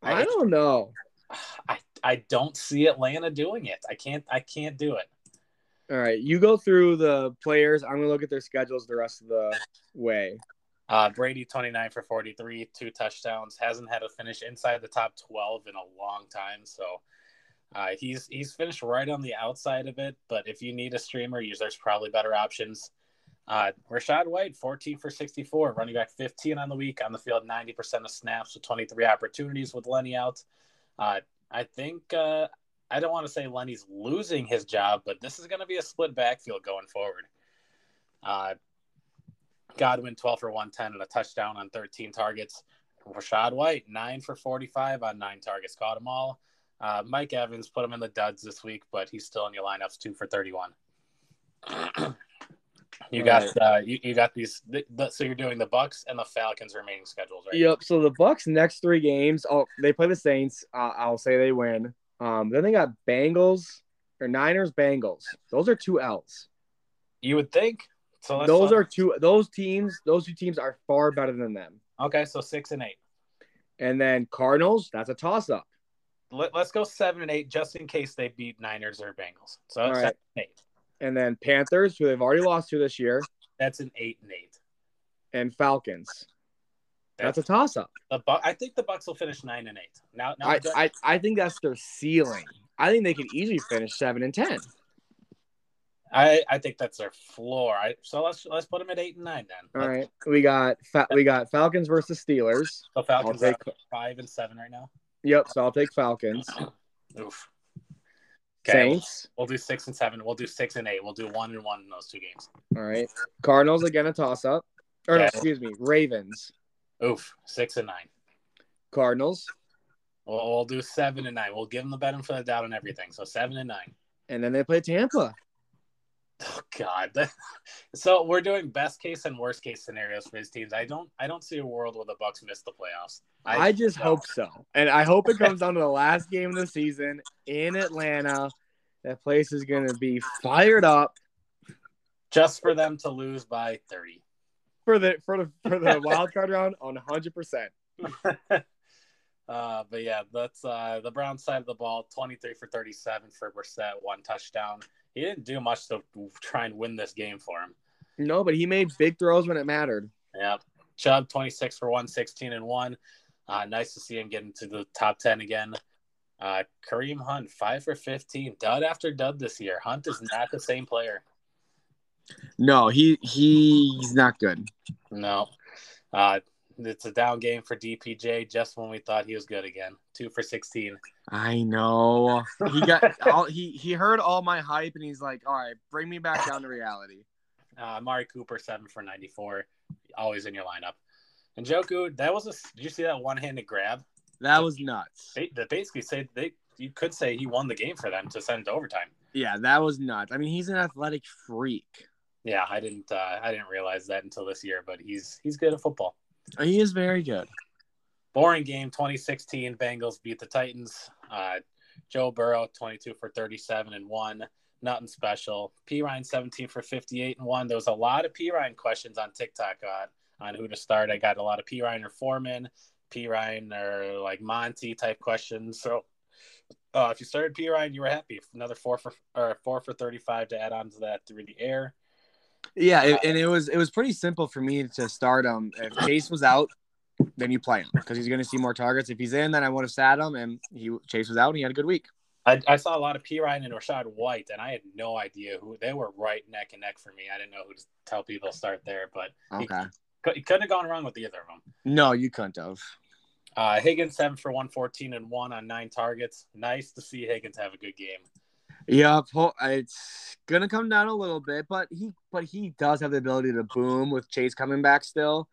I, I don't know. (sighs) I I don't see Atlanta doing it. I can't I can't do it. All right, you go through the players. I'm gonna look at their schedules the rest of the way. Uh, Brady 29 for 43, two touchdowns. Hasn't had a finish inside the top 12 in a long time. So uh, he's he's finished right on the outside of it, but if you need a streamer, there's probably better options. Uh, Rachaad White, 14 for 64, running back 15 on the week on the field, 90% of snaps with 23 opportunities with Lenny out. Uh, I think uh, I don't want to say Lenny's losing his job, but this is going to be a split backfield going forward. Uh, Godwin, 12 for 110 and a touchdown on 13 targets. Rachaad White, nine for 45 on nine targets, caught them all. Uh, Mike Evans put him in the duds this week, but he's still in your lineups, two for 31. (clears throat) you got Right. uh, you, you got these. The, the, so you're doing the Bucks and the Falcons remaining schedules, right? Yep. So the Bucks next three games, oh, they play the Saints. Uh, I'll say they win. Um, then they got Bengals or Niners, Bengals. Those are two L's. You would think. So let's Those talk- are two. Those teams. Those two teams are far better than them. okay. So six and eight. And then Cardinals. That's a toss up. Let, us go seven and eight, just in case they beat Niners or Bengals. So All seven right. eight. And then Panthers, who they've already lost to this year, That's an eight and eight. and Falcons. That's a toss up. the Bu- I think the Bucks will finish nine and eight. Now, now I, I I think that's their ceiling. I think they could easily finish seven and ten. I, I think that's their floor. I, so let's let's put them at eight and nine then. All right, we got Fa- we got Falcons versus Steelers. The Falcons I'll take- five and seven right now. Yep, so I'll take Falcons. Oof. Okay, Saints. we'll do six and seven. We'll do six and eight. We'll do one and one in those two games. All right, Cardinals again a toss up. Or no, excuse me, Ravens. Oof, six and nine. Cardinals, We'll, we'll do seven and nine. We'll give them the benefit of the doubt and everything. So seven and nine. and then they play Tampa. Oh God. (laughs) so we're doing best case and worst case scenarios for his teams. I don't I don't see a world where the Bucks miss the playoffs. I, just don't. hope so, and I hope it comes down to the last game of the season in Atlanta. That place is going to be fired up just for them to lose by thirty. for the for the for the (laughs) wild card round on hundred percent. (laughs) Uh, but yeah, that's uh, the Brown side of the ball. Twenty-three for thirty-seven for Brissett, one touchdown. He didn't do much to try and win this game for him. No, but he made big throws when it mattered. Yeah, Chubb twenty-six for one, 16 and one. Uh, nice to see him get into the top ten again. Uh, Kareem Hunt five for fifteen, dud after dud this year. Hunt is not the same player. No, he he's not good. No, uh, it's a down game for DPJ. Just when we thought he was good again, two for sixteen. I know. He got all he he heard all my hype and he's like, "All right, bring me back down to reality." (laughs) Uh, Mari Cooper, seven for 94, always in your lineup. And Njoku, that was a. Did you see that one-handed grab? That was nuts. They, that basically said they. You could say he won the game for them to send it to overtime. Yeah, that was nuts. I mean, he's an athletic freak. Yeah, I didn't. Uh, I didn't realize that until this year, but he's he's good at football. He is very good. Boring game. 2016 Bengals beat the Titans. Uh, Joe Burrow, 22 for 37 and one. Nothing special. Perine, 17 for 58 and one. There was a lot of Perine questions on TikTok on, on who to start. I got a lot of Perine or Foreman, Perine or like Monty type questions. So uh, if you started Perine, you were happy. Another four for or four for 35 to add on to that through the air. Yeah, it, and it was it was pretty simple for me to start him. If Chase was out, then you play him because he's going to see more targets. If he's in, then I would have sat him, and he Chase was out, and he had a good week. I, I saw a lot of Perine and Rachaad White, and I had no idea who they were. Right neck and neck for me. I didn't know who to tell people to start there, but Okay. he couldn't have gone wrong with either of them. No, you couldn't have. Uh, Higgins seven for one fourteen and one on nine targets. Nice to see Higgins have a good game. Yeah, it's gonna come down a little bit, but he but he does have the ability to boom with Chase coming back still.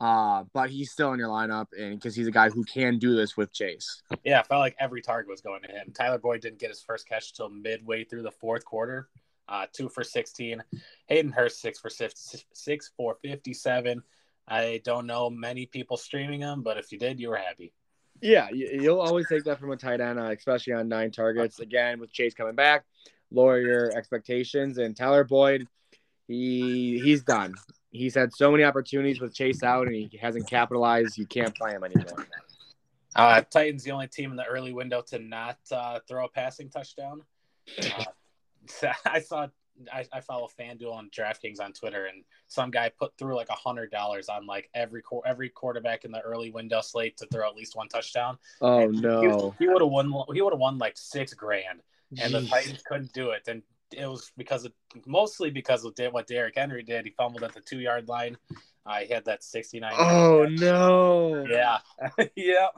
Uh, but he's still in your lineup, and because he's a guy who can do this with Chase. Yeah, I felt like every target was going to him. Tyler Boyd didn't get his first catch until midway through the fourth quarter. Uh, two for sixteen. Hayden Hurst six for six, six for fifty-seven. I don't know many people streaming him, but if you did, you were happy. Yeah, you- you'll always take that from a tight end, uh, especially on nine targets. Again, with Chase coming back, lower your expectations. And Tyler Boyd, he he's done. He's had so many opportunities with Chase out, and he hasn't capitalized. You can't play him anymore. Uh, Titans the only team in the early window to not uh, throw a passing touchdown. Uh, (laughs) I saw I, I follow FanDuel and DraftKings on Twitter, and some guy put through like a hundred dollars on like every qu- every quarterback in the early window slate to throw at least one touchdown. Oh And no! he, would have won. He would have won like six grand, and the Titans couldn't do it. And it was because of mostly because of what Derrick Henry did. He fumbled at the two yard line. Uh, had that sixty nine. Oh no! Yeah, (laughs) yeah.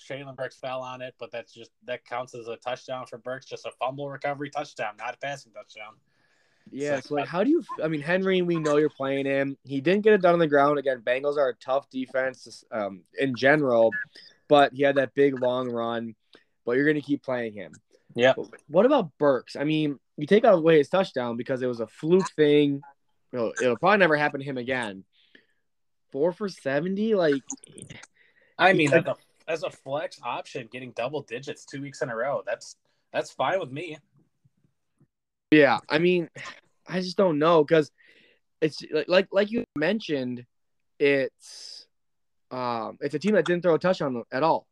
Treylon Burks fell on it, but that's just that counts as a touchdown for Burks. Just a fumble recovery touchdown, not a passing touchdown. Yeah, so like, how do you? I mean, Henry, we know you're playing him. He didn't get it done on the ground. Again, Bengals are a tough defense um, in general, but he had that big long run. But you're going to keep playing him. Yeah. What about Burks? I mean, you take away his touchdown because it was a fluke thing. It'll, it'll probably never happen to him again. Four for seventy, like. I mean, as a, as a flex option, getting double digits two weeks in a row, that's that's fine with me. Yeah, I mean, I just don't know because it's like like you mentioned, it's um it's a team that didn't throw a touchdown at all.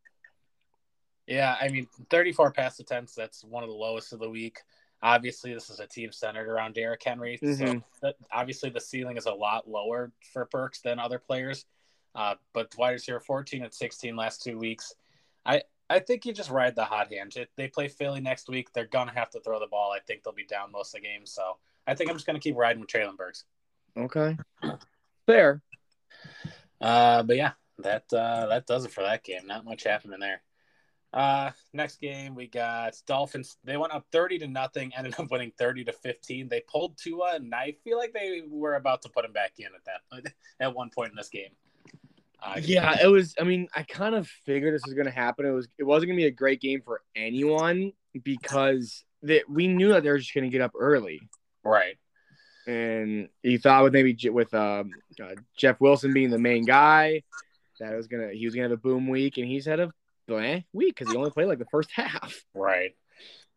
Yeah, I mean, 34 pass attempts, that's one of the lowest of the week. Obviously, this is a team centered around Derrick Henry. Mm-hmm. So obviously, the ceiling is a lot lower for Burks than other players. Uh, but wide receiver 14 and 16 last two weeks. I, I think you just ride the hot hand. They play Philly next week. They're gonna have to throw the ball. I think they'll be down most of the game. So I think I'm just gonna keep riding with Treylon Burks. Okay, fair. Uh, but yeah, that uh, that does it for that game. Not much happening there. Uh, next game we got Dolphins. They went up thirty to nothing, ended up winning thirty to fifteen. They pulled Tua, and I feel like they were about to put him back in at that (laughs) at one point in this game. Yeah, it was. I mean, I kind of figured this was going to happen. It was. It wasn't going to be a great game for anyone because that we knew that they were just going to get up early, right? And you thought with maybe with um, uh, Jeff Wilson being the main guy, that was gonna he was gonna have a boom week, and he's had a blah week because he only played like the first half. Right.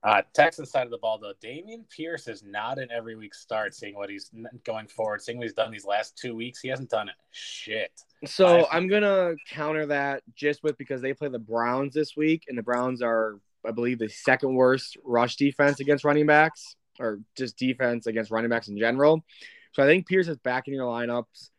Uh, Texas side of the ball, though, Dameon Pierce is not an every week start. Seeing what he's going forward, seeing what he's done these last two weeks, he hasn't done it. Shit. So I'm gonna counter that just with because they play the Browns this week, and the Browns are, I believe, the second worst rush defense against running backs, or just defense against running backs in general. So I think Pierce is back in your lineups.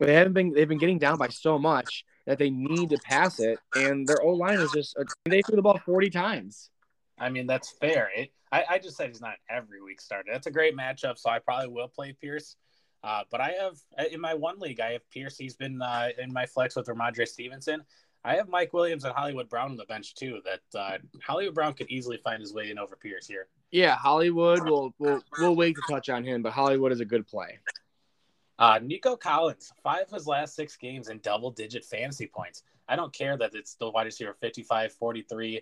They haven't been. They've been getting down by so much that they need to pass it, and their O line is just they threw the ball forty times. I mean, that's fair. It, I, I just said he's not every week starter. That's a great matchup, so I probably will play Pierce. Uh, but I have in my one league, I have Pierce. He's been uh, in my flex with Rhamondre Stevenson. I have Mike Williams and Hollywood Brown on the bench too. That uh, Hollywood Brown could easily find his way in over Pierce here. Yeah, Hollywood. We'll we'll we'll wait to touch on him, but Hollywood is a good play. Uh, Nico Collins, five of his last six games in double digit fantasy points. I don't care that it's the wide receiver 55, 43,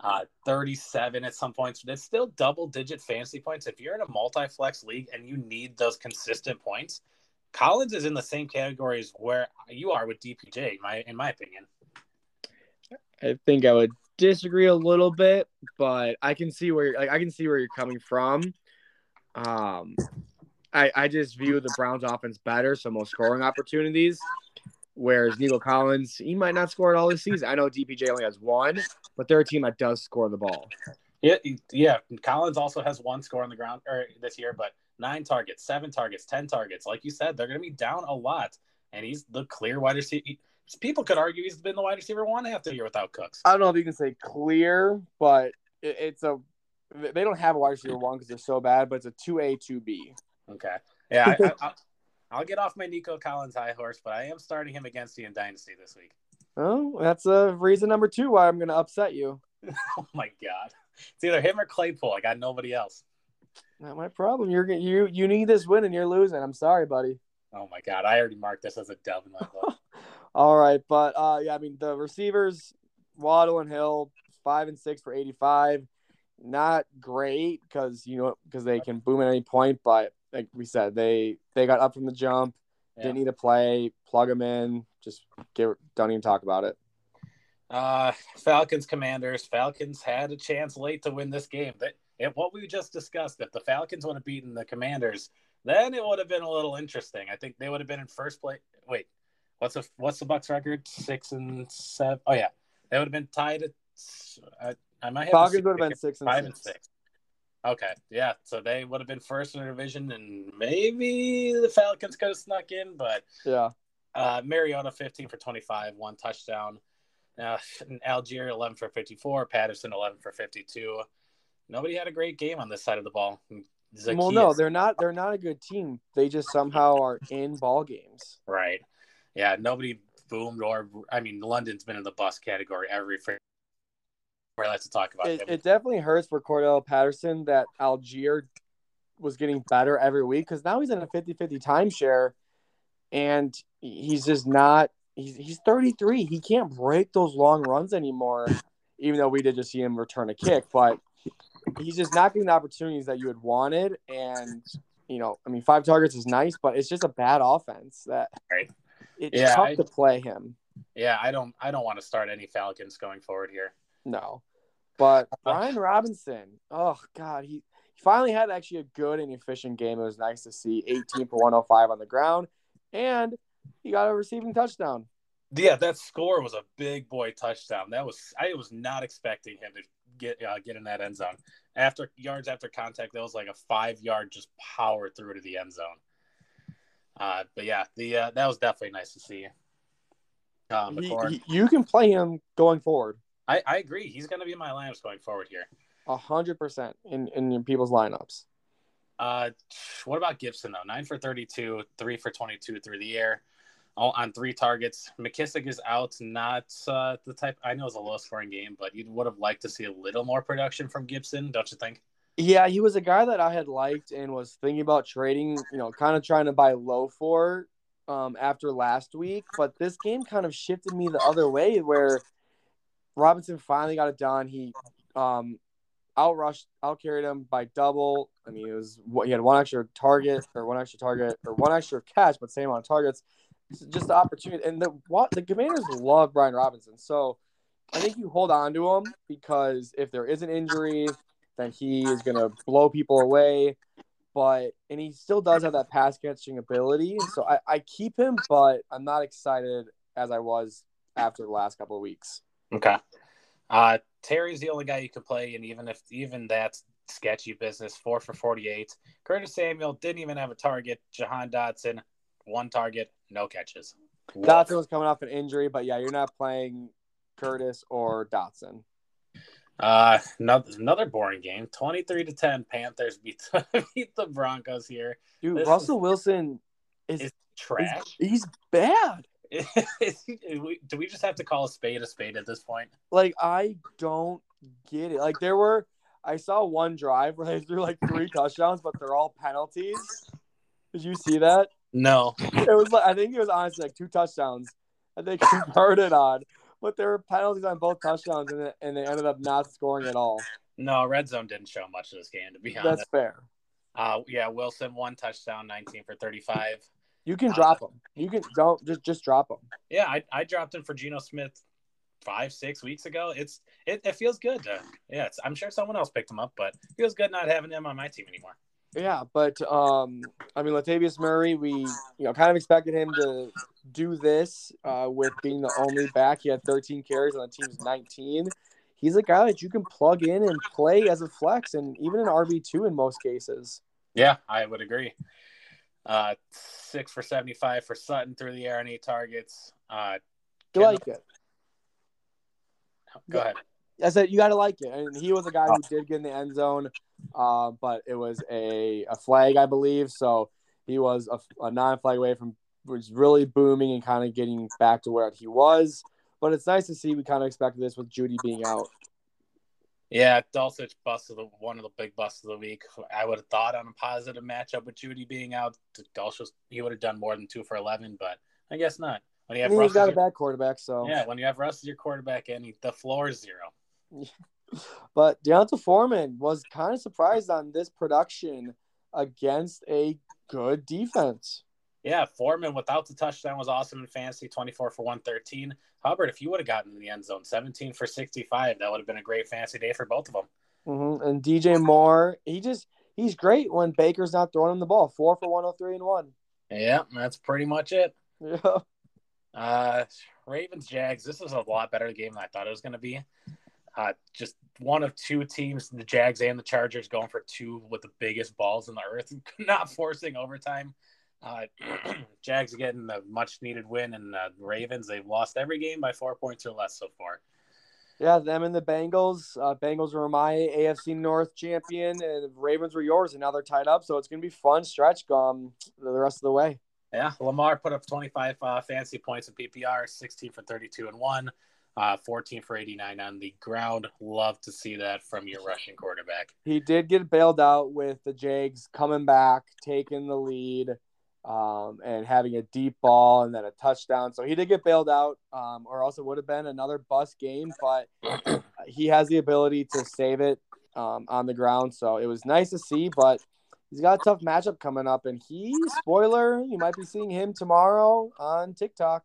uh, 37 at some points. But it's still double digit fantasy points. If you're in a multi flex league and you need those consistent points, Collins is in the same category as where you are with DPJ, in my, in my opinion. I think I would disagree a little bit, but I can see where like I can see where you're coming from. Um, I, I just view the Browns offense better, so most scoring opportunities. Whereas Nico Collins, he might not score at all this season. I know DPJ only has one, but they're a team that does score the ball. Yeah, yeah. Collins also has one score on the ground or this year, but nine targets, seven targets, ten targets. Like you said, they're going to be down a lot, and he's the clear wide receiver. People could argue he's been the wide receiver one half the year without Cooks. I don't know if you can say clear, but it's a they don't have a wide receiver one because they're so bad, but it's a two A two B. Okay. Yeah, I, will (laughs) get off my Nico Collins high horse, but I am starting him against you in Dynasty this week. Oh, that's a reason number two why I'm going to upset you. (laughs) oh my god, it's either him or Claypool. I got nobody else. Not my problem. You're you you need this win and you're losing. I'm sorry, buddy. Oh my god, I already marked this as a dub in my book. (laughs) All right, but uh, yeah, I mean the receivers, Waddle and Hill, five and six for 85. Not great because you know because they can boom at any point, but like we said, they they got up from the jump, yeah. didn't need to play, plug them in, just get don't even talk about it. Uh, Falcons Commanders. Falcons had a chance late to win this game. That if what we just discussed, if the Falcons would have beaten the Commanders, then it would have been a little interesting. I think they would have been in first place. Wait, what's the what's the Bucks record? Six and seven. Oh yeah, they would have been tied at. Uh, I might have Falcons would have been six and five six. and six. Okay, yeah. So they would have been first in the division, and maybe the Falcons could have snuck in, but yeah. Uh, Mariota, fifteen for twenty-five, one touchdown. Uh, Allgeier, eleven for fifty-four. Patterson, eleven for fifty-two. Nobody had a great game on this side of the ball. Zaccheaus. Well, no, they're not. They're not a good team. They just somehow are in ball games. Right. Yeah. Nobody boomed or I mean, London's been in the bus category every like to talk about it, him. it definitely hurts for Cordarrelle Patterson that Allgeier was getting better every week because now he's in a 50-50 timeshare and he's just not he's, he's 33 he can't break those long runs anymore even though we did just see him return a kick but he's just not getting the opportunities that you had wanted and you know i mean five targets is nice but it's just a bad offense that Right. it's Yeah, tough I- to play him yeah, I don't I don't want to start any Falcons going forward here. No. But (laughs) Brian Robinson, oh god, he, he finally had actually a good and efficient game. It was nice to see 18 for 105 on the ground, and he got a receiving touchdown. Yeah, that score was a big boy touchdown. That was I was not expecting him to get uh, get in that end zone. After yards after contact, that was like a five yard just power through to the end zone. Uh, but yeah, the uh, that was definitely nice to see. Um, He- he- you can play him going forward, I, I agree. He's going to be in my lineups going forward here. A hundred percent in in your people's lineups. Uh, what about Gibson though? Nine for thirty-two, three for twenty-two through the air, all on three targets. McKissic is out. Not uh, the type. I know it's a low-scoring game, but you would have liked to see a little more production from Gibson, don't you think? Yeah, he was a guy that I had liked and was thinking about trading. You know, kind of trying to buy low for um, after last week, but this game kind of shifted me the other way where Robinson finally got it done. He um, outrushed, outcarried him by double. I mean, it was he had one extra target or one extra target or one extra catch, but same amount of targets. Just the opportunity, and the what the Commanders love Brian Robinson, so I think you hold on to him because if there is an injury, then he is going to blow people away. But and he still does have that pass catching ability, so I, I keep him, but I'm not excited as I was after the last couple of weeks. Okay. Uh, Terry's the only guy you can play, and even if even that's sketchy business, four for forty-eight. Curtis Samuel didn't even have a target. Jahan Dotson, one target, no catches. Dotson was coming off an injury, but yeah, you're not playing Curtis or Dotson. Uh, another, another boring game. Twenty-three to ten. Panthers (laughs) beat the, beat the Broncos here. Dude, This Russell Wilson is, Is is trash. he's bad. (laughs) Do we just have to call a spade a spade at this point? Like I don't get it. Like there were I saw one drive where they threw like three touchdowns, but they're all penalties. Did you see that? No. It was like I think it was honestly like two touchdowns that they (laughs) converted on, but there were penalties on both touchdowns, and, and they ended up not scoring at all. No, red zone didn't show much of this game, to be honest. That's fair. Uh, yeah, Wilson one touchdown, nineteen for thirty-five. You can drop them. You can don't just just drop them. Yeah, I, I dropped him for Geno Smith five six weeks ago. It's it, it feels good. To, yeah, it's, I'm sure someone else picked him up, but it feels good not having him on my team anymore. Yeah, but um, I mean, Latavius Murray, we you know kind of expected him to do this uh, with being the only back. He had 13 carries on the team's 19. He's a guy that you can plug in and play as a flex, and even an RB two in most cases. Yeah, I would agree. Uh, six for seventy-five for Sutton through the air and eight targets. Uh, You like it. go ahead. I said you got to like it, and he was a guy who did get in the end zone, uh, but it was a, a flag, I believe. So he was a, a non-flag away from was really booming and kind of getting back to where he was. But it's nice to see we kind of expected this with Jeudy being out. Yeah, Dulcich bust of the one of the big busts of the week. I would have thought on a positive matchup with Jeudy being out, Dulcich he would have done more than two for eleven, but I guess not. When you I have mean, he's Russ, got a your, bad quarterback, so yeah, when you have Russ as your quarterback and he, the floor is zero. (laughs) But D'Onta Foreman was kind of surprised on this production against a good defense. Yeah, Foreman without the touchdown was awesome in fantasy, 24 for 113. Hubbard, if you would have gotten in the end zone, 17 for 65, that would have been a great fantasy day for both of them. hmm And DJ Moore, he just he's great when Baker's not throwing him the ball. Four for 103 and one. Yeah, that's pretty much it. Yeah. Uh, Ravens Jags. This is a lot better game than I thought it was going to be. Uh, just one of two teams, the Jags and the Chargers, going for two with the biggest balls in the earth, and (laughs) not forcing overtime. Uh, (clears throat) Jags getting the much needed win, and uh, Ravens they've lost every game by four points or less so far. Yeah, them and the Bengals. Uh, Bengals were my AFC North champion, and the Ravens were yours, and now they're tied up. So it's gonna be fun stretch um the rest of the way. Yeah, Lamar put up 25 uh, fantasy points in PPR, 16 for 32 and one. uh, 14 for 89 on the ground. Love to see that from your rushing quarterback. He did get bailed out with the Jags coming back, taking the lead, um, and having a deep ball and then a touchdown. So he did get bailed out, um, or else it would have been another bust game. But (clears throat) he has the ability to save it um, on the ground. So it was nice to see, but he's got a tough matchup coming up. And he, spoiler, you might be seeing him tomorrow on TikTok.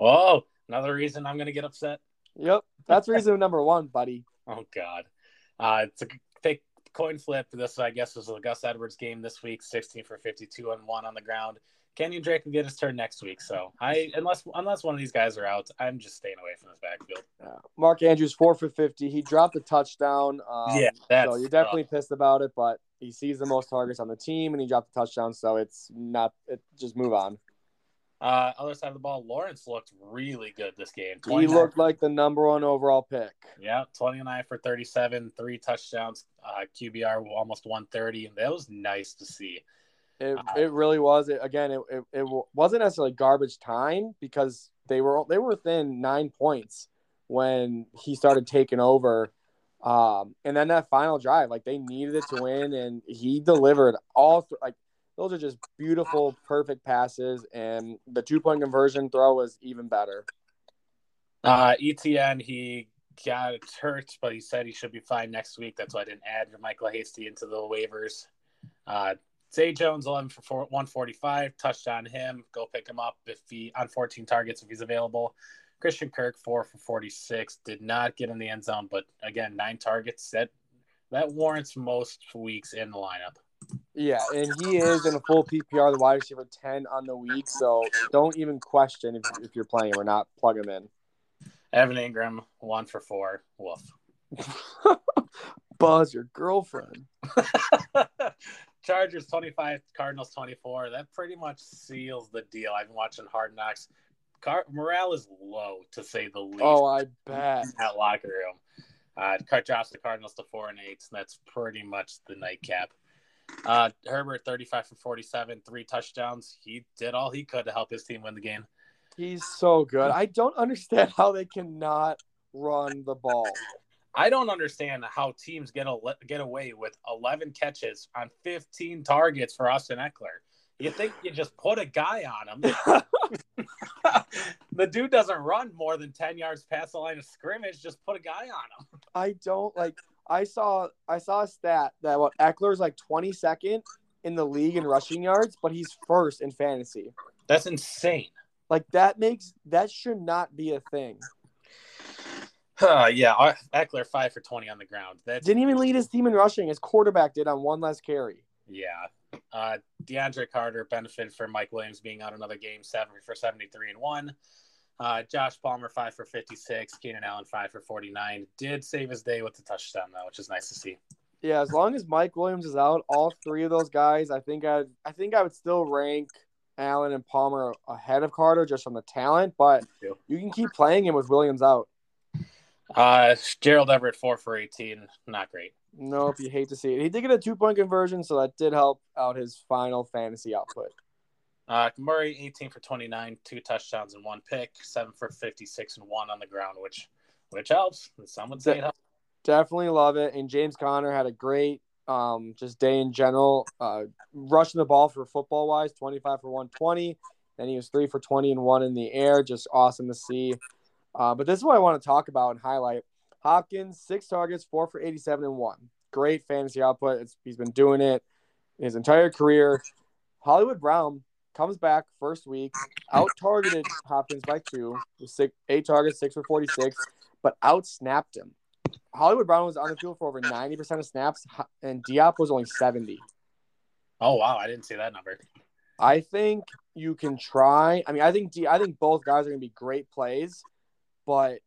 Oh, another reason I'm going to get upset. Yep, that's reason number one, buddy. (laughs) Oh God, uh, it's a coin flip. This, I guess, was the Gus Edwards game this week. 16 for 52 and one on the ground. Kenyan Drake will get his turn next week. So I, unless unless one of these guys are out, I'm just staying away from this backfield. Uh, Mark Andrews four for 50. He dropped a touchdown. Um, Yeah, so you're definitely tough. pissed about it, but he sees the most targets on the team and he dropped a touchdown. So it's not. It just move on. Uh, other side of the ball, Lawrence looked really good this game. He looked like the number one overall pick. Yeah, 29 for 37, three touchdowns, uh, QBR almost 130, and that was nice to see. It, Uh, it really was. It, again, it, it, it wasn't necessarily garbage time because they were they were within nine points when he started taking over. Um, and then that final drive, like they needed it to win, and he delivered all th- like those are just beautiful, perfect passes, and the two point conversion throw was even better. Uh, ETN, he got hurt, but he said he should be fine next week. That's why I didn't add Michael Hasty into the waivers. Uh, Zay Jones, 11 for four, 145, touchdown him. Go pick him up if he on 14 targets if he's available. Christian Kirk, 4 for 46, did not get in the end zone, but again, nine targets. That that warrants most weeks in the lineup. Yeah, and he is in a full PPR, the wide receiver ten on the week. So don't even question if, if you're playing him or not. Plug him in. Evan Engram, one for four. Woof. (laughs) Buzz your girlfriend. (laughs) Chargers 25, Cardinals 24. That pretty much seals the deal. I've been watching Hard Knocks. Car- morale is low, to say the least, Oh, I bet. in that locker room. Uh, cut drops the Cardinals to four and eight, and that's pretty much the nightcap. Uh, Herbert 35 for 47, three touchdowns. He did all he could to help his team win the game. He's so good. I don't understand how they cannot run the ball. I don't understand how teams get a, get away with 11 catches on 15 targets for Austin Ekeler. You think you just put a guy on him? (laughs) (laughs) the dude doesn't run more than 10 yards past the line of scrimmage. Just put a guy on him. I don't like. I saw I saw a stat that what Ekeler's like 22nd in the league in rushing yards, but he's first in fantasy. That's insane. Like that makes that should not be a thing. Uh, yeah, Ekeler five for 20 on the ground. That Didn't even lead his team in rushing. His quarterback did on one less carry. yeah. Uh, DeAndre Carter benefited from Mike Williams being out another game, seven for 73 and one. Uh, Josh Palmer five for 56. Keenan Allen five for 49. Did save his day with the touchdown though, which is nice to see. Yeah, as long as Mike Williams is out, all three of those guys, I think I I think I would still rank Allen and Palmer ahead of Carter just from the talent, but you can keep playing him with Williams out. Uh, Gerald Everett four for 18. Not great. Nope, you hate to see it. He did get a two point conversion, so that did help out his final fantasy output. Uh, Murray 18 for 29, two touchdowns and one pick, seven for 56 and one on the ground, which which helps. Some would say it helps. Definitely love it. And James Conner had a great um just day in general. Uh rushing the ball for football wise, 25 for 120. Then he was three for 20 and one in the air. Just awesome to see. Uh, but this is what I want to talk about and highlight. Hopkins, six targets, four for 87 and one. Great fantasy output. It's, he's been doing it his entire career. Hollywood Brown comes back first week, out targeted Hopkins by two, six, eight targets, six for 46, but out snapped him. Hollywood Brown was on the field for over 90% of snaps, and D-Hop was only 70. Oh wow, I didn't see that number. I think you can try. I mean, I think D, I think both guys are going to be great plays, but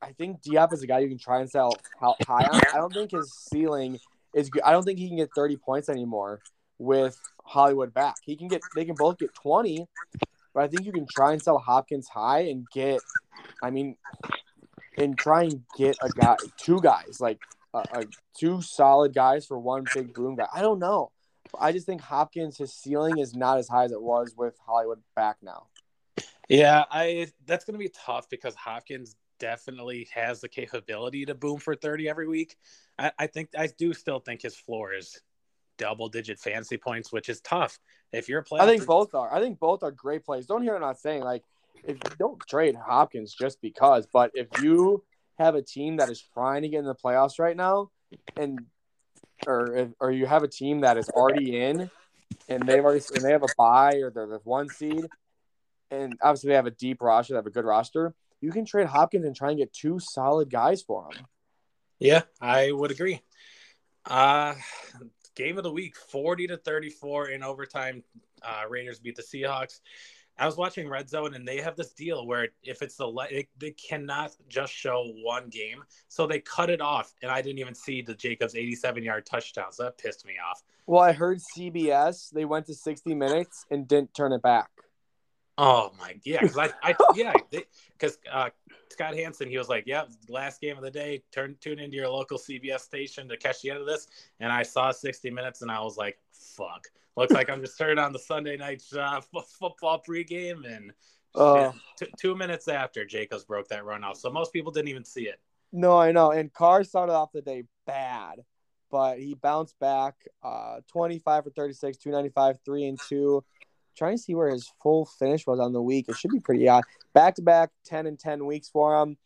I think D-Hop is a guy you can try and sell how high on. I don't think his ceiling is good. I don't think he can get 30 points anymore with Hollywood back. He can get they can both get 20, but I think you can try and sell Hopkins high and get I mean and try and get a guy two guys like a, a two solid guys for one big boom guy. I don't know. I just think Hopkins his ceiling is not as high as it was with Hollywood back now. Yeah, I that's going to be tough because Hopkins definitely has the capability to boom for 30 every week. I, I think I do still think his floor is double digit fantasy points, which is tough. If you're playing, I think both are. I think both are great plays. Don't hear what I'm not saying like if you don't trade Hopkins just because, but if you have a team that is trying to get in the playoffs right now, and or or you have a team that is already in, and they've already and they have a buy or they're the one seed, and obviously they have a deep roster, they have a good roster. You can trade Hopkins and try and get two solid guys for him. Yeah, I would agree. Uh game of the week 40 to 34 in overtime uh raiders beat the seahawks. I was watching red zone and they have this deal where if it's the they, they cannot just show one game. So they cut it off and i didn't even see the jacobs 87 yard touchdown. So that pissed me off. Well, I heard CBS they went to 60 minutes and didn't turn it back. Oh my yeah because i, I (laughs) yeah because uh Scott Hanson, he was like, yeah last game of the day. Turn tune into your local CBS station to catch the end of this." And I saw 60 minutes, and I was like, "Fuck!" Looks like I'm just turning on the Sunday night uh, f- football pregame, and Uh, t- two minutes after Jacobs broke that run off, so most people didn't even see it. No, I know. And Carr started off the day bad, but he bounced back uh 25 for 36, 295, 3 and 2. Trying to see where his full finish was on the week. It should be pretty odd. Back to back 10 and 10 weeks for him.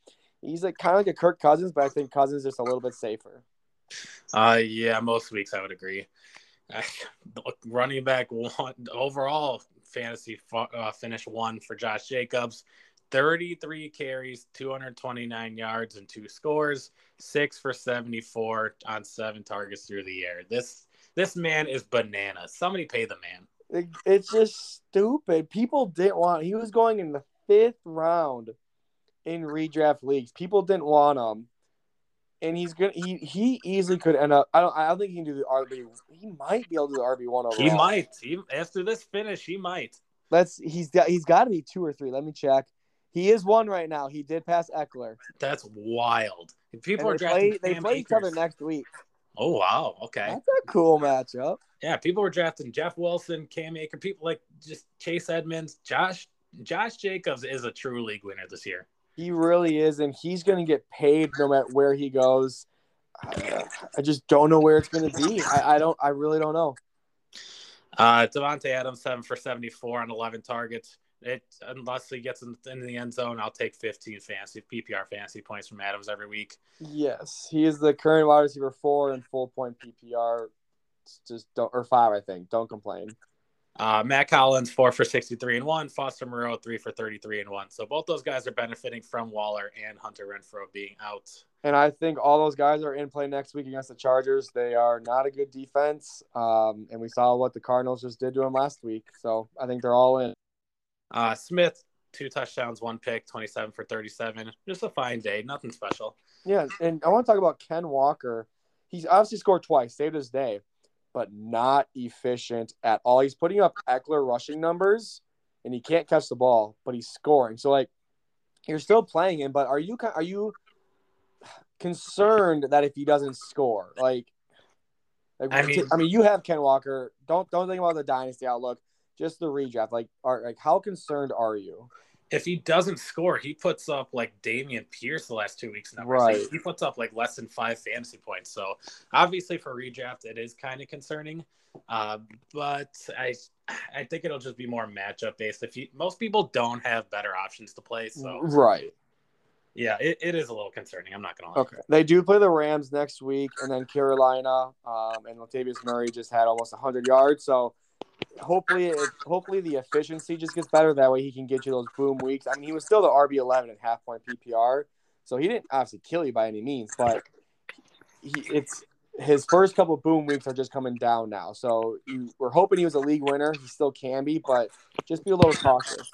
He's like kind of like a Kirk Cousins, but I think Cousins is just a little bit safer. Uh, yeah, most weeks I would agree. (laughs) running back one overall fantasy uh, finish one for Josh Jacobs. 33 carries, 229 yards, and two scores, six for 74 on seven targets through the air. This this man is bananas. Somebody pay the man. It, it's just stupid. People didn't want. He was going in the fifth round in redraft leagues. People didn't want him, and he's gonna. He he easily could end up. I don't. I don't think he can do the RB. He might be able to do the RB one overall. He might. He, after this finish, he might. Let's. He's got. He's got to be two or three. Let me check. He is one right now. He did pass Ekeler. That's wild. People And are they drafting. play, they play each other next week. Oh wow. Okay. That's a cool matchup. Yeah, people were drafting Jeff Wilson, Cam Akers, people like just Chase Edmonds, Josh. Josh Jacobs is a true league winner this year. He really is, and he's going to get paid no matter where he goes. I, (sighs) I just don't know where it's going to be. I, I don't. I really don't know. Uh, Davante Adams seven for seventy four on eleven targets. It unless he gets in, in the end zone, I'll take fifteen fantasy PPR fantasy points from Adams every week. Yes, he is the current wide receiver four in full point PPR. Just don't or five, I think. Don't complain. Uh, Mack Hollins four for sixty three and one. Foster Moreau three for thirty three and one. So both those guys are benefiting from Waller and Hunter Renfrow being out. And I think all those guys are in play next week against the Chargers. They are not a good defense, um, and we saw what the Cardinals just did to them last week. So I think they're all in. Uh, Smith two touchdowns, one pick, twenty seven for thirty seven. Just a fine day, nothing special. Yeah, and I want to talk about Ken Walker. He's obviously scored twice, saved his day, but not efficient at all. He's putting up Ekeler rushing numbers, and he can't catch the ball, but he's scoring. So like, you're still playing him, but are you are you concerned that if he doesn't score, like, like I mean- I mean, you have Ken Walker. Don't don't think about the dynasty outlook. Just the redraft. Like, are like how concerned are you? If he doesn't score, he puts up like Dameon Pierce the last two weeks numbers. Right. He, puts up like less than five fantasy points. So obviously for redraft, it is kind of concerning. Uh, but I I think it'll just be more matchup based. If you, most people don't have better options to play, so Right. yeah, it, it is a little concerning. I'm not gonna lie. Okay. They do play the Rams next week, and then Carolina. Um, and Latavius Murray just had almost 100 yards. So hopefully, it, hopefully the efficiency just gets better. That way, he can get you those boom weeks. I mean, he was still the RB 11 at half point PPR, so he didn't obviously kill you by any means, but he, it's his first couple boom weeks are just coming down now. So you, we're hoping he was a league winner. He still can be, but just be a little cautious.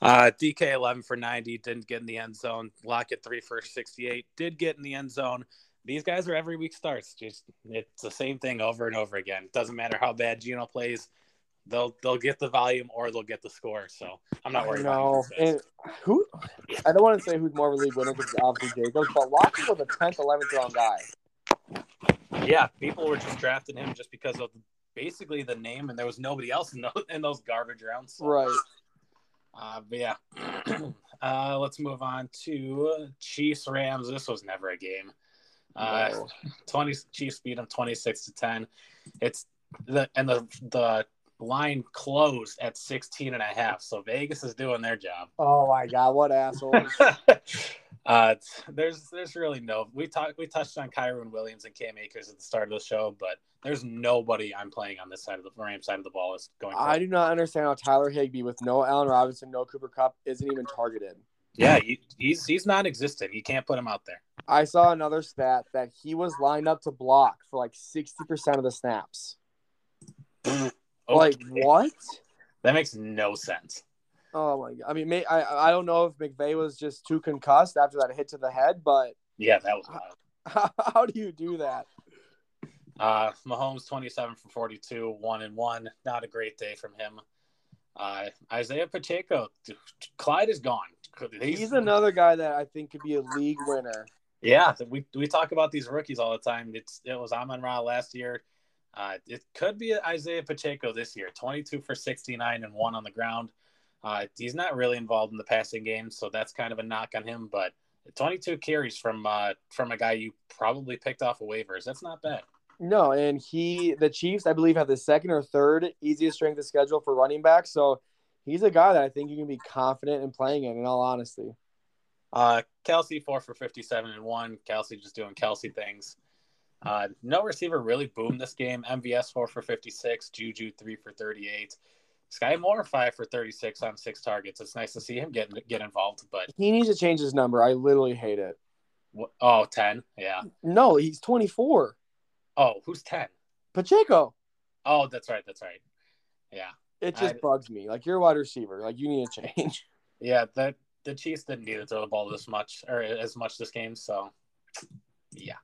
Uh, DK 11 for 90 didn't get in the end zone. Lock Lockett 3 for 68 did get in the end zone. These guys are every week starts. Just it's the same thing over and over again. It doesn't matter how bad Geno plays. They'll they'll get the volume or they'll get the score. So I'm not worried No, about these guys. and who? I don't want to say who's more of a league winner because obviously Jacobs, but Lockett was a tenth, eleventh round guy. Yeah, people were just drafting him just because of basically the name, and there was nobody else in those, in those garbage rounds. So, Right. Uh, but yeah, (clears throat) uh, let's move on to Chiefs Rams. This was never a game. Uh, No. 20 Chiefs beat them 26 to 10. It's the and the the line closed at 16 and a half. So Vegas is doing their job. Oh my god, what assholes! (laughs) uh, there's there's really no we talked we touched on Kyren Williams and Cam Akers at the start of the show, but there's nobody I'm playing on this side of the Rams side of the ball is going. I do not understand how Tyler Higbee with no Allen Robinson, no Cooper Kupp isn't even targeted. Yeah, he, he's he's non-existent. You can't put him out there. I saw another stat that he was lined up to block for like sixty percent of the snaps. (sniffs) Like what? That makes no sense. Oh my god! I mean, may, I I don't know if McVay was just too concussed after that hit to the head, but Yeah, that was wild. how, (laughs) how do you do that? Uh, Mahomes 27 from 42, one and one. Not a great day from him. Uh, Isaiah Pacheco, Clyde is gone. He's another guy that I think could be a league winner. Yeah, we we talk about these rookies all the time. It's it was Amon Ra last year. Uh, it could be Isaiah Pacheco this year. 22 for 69 and one on the ground. Uh, he's not really involved in the passing game, so that's kind of a knock on him. But 22 carries from uh, from a guy you probably picked off of waivers. That's not bad. No, and he the Chiefs, I believe, have the second or third easiest strength of schedule for running back. So he's a guy that I think you can be confident in playing in. In all honesty, Uh, Kelce four for 57 and one. Kelce just doing Kelce things. Uh, no receiver really boomed this game. MVS four for 56. Juju three for 38. Skyy Moore five for 36 on six targets. It's nice to see him get get involved. But he needs to change his number. I literally hate it. wh- oh, 10. Yeah. No, he's 24. Oh, who's 10? Pacheco. Oh, that's right. That's right. Yeah. It just I- bugs me. Like you're a wide receiver. Like you need a change. (laughs) Yeah. The the Chiefs didn't need to throw the ball this much or as much this game. So, yeah.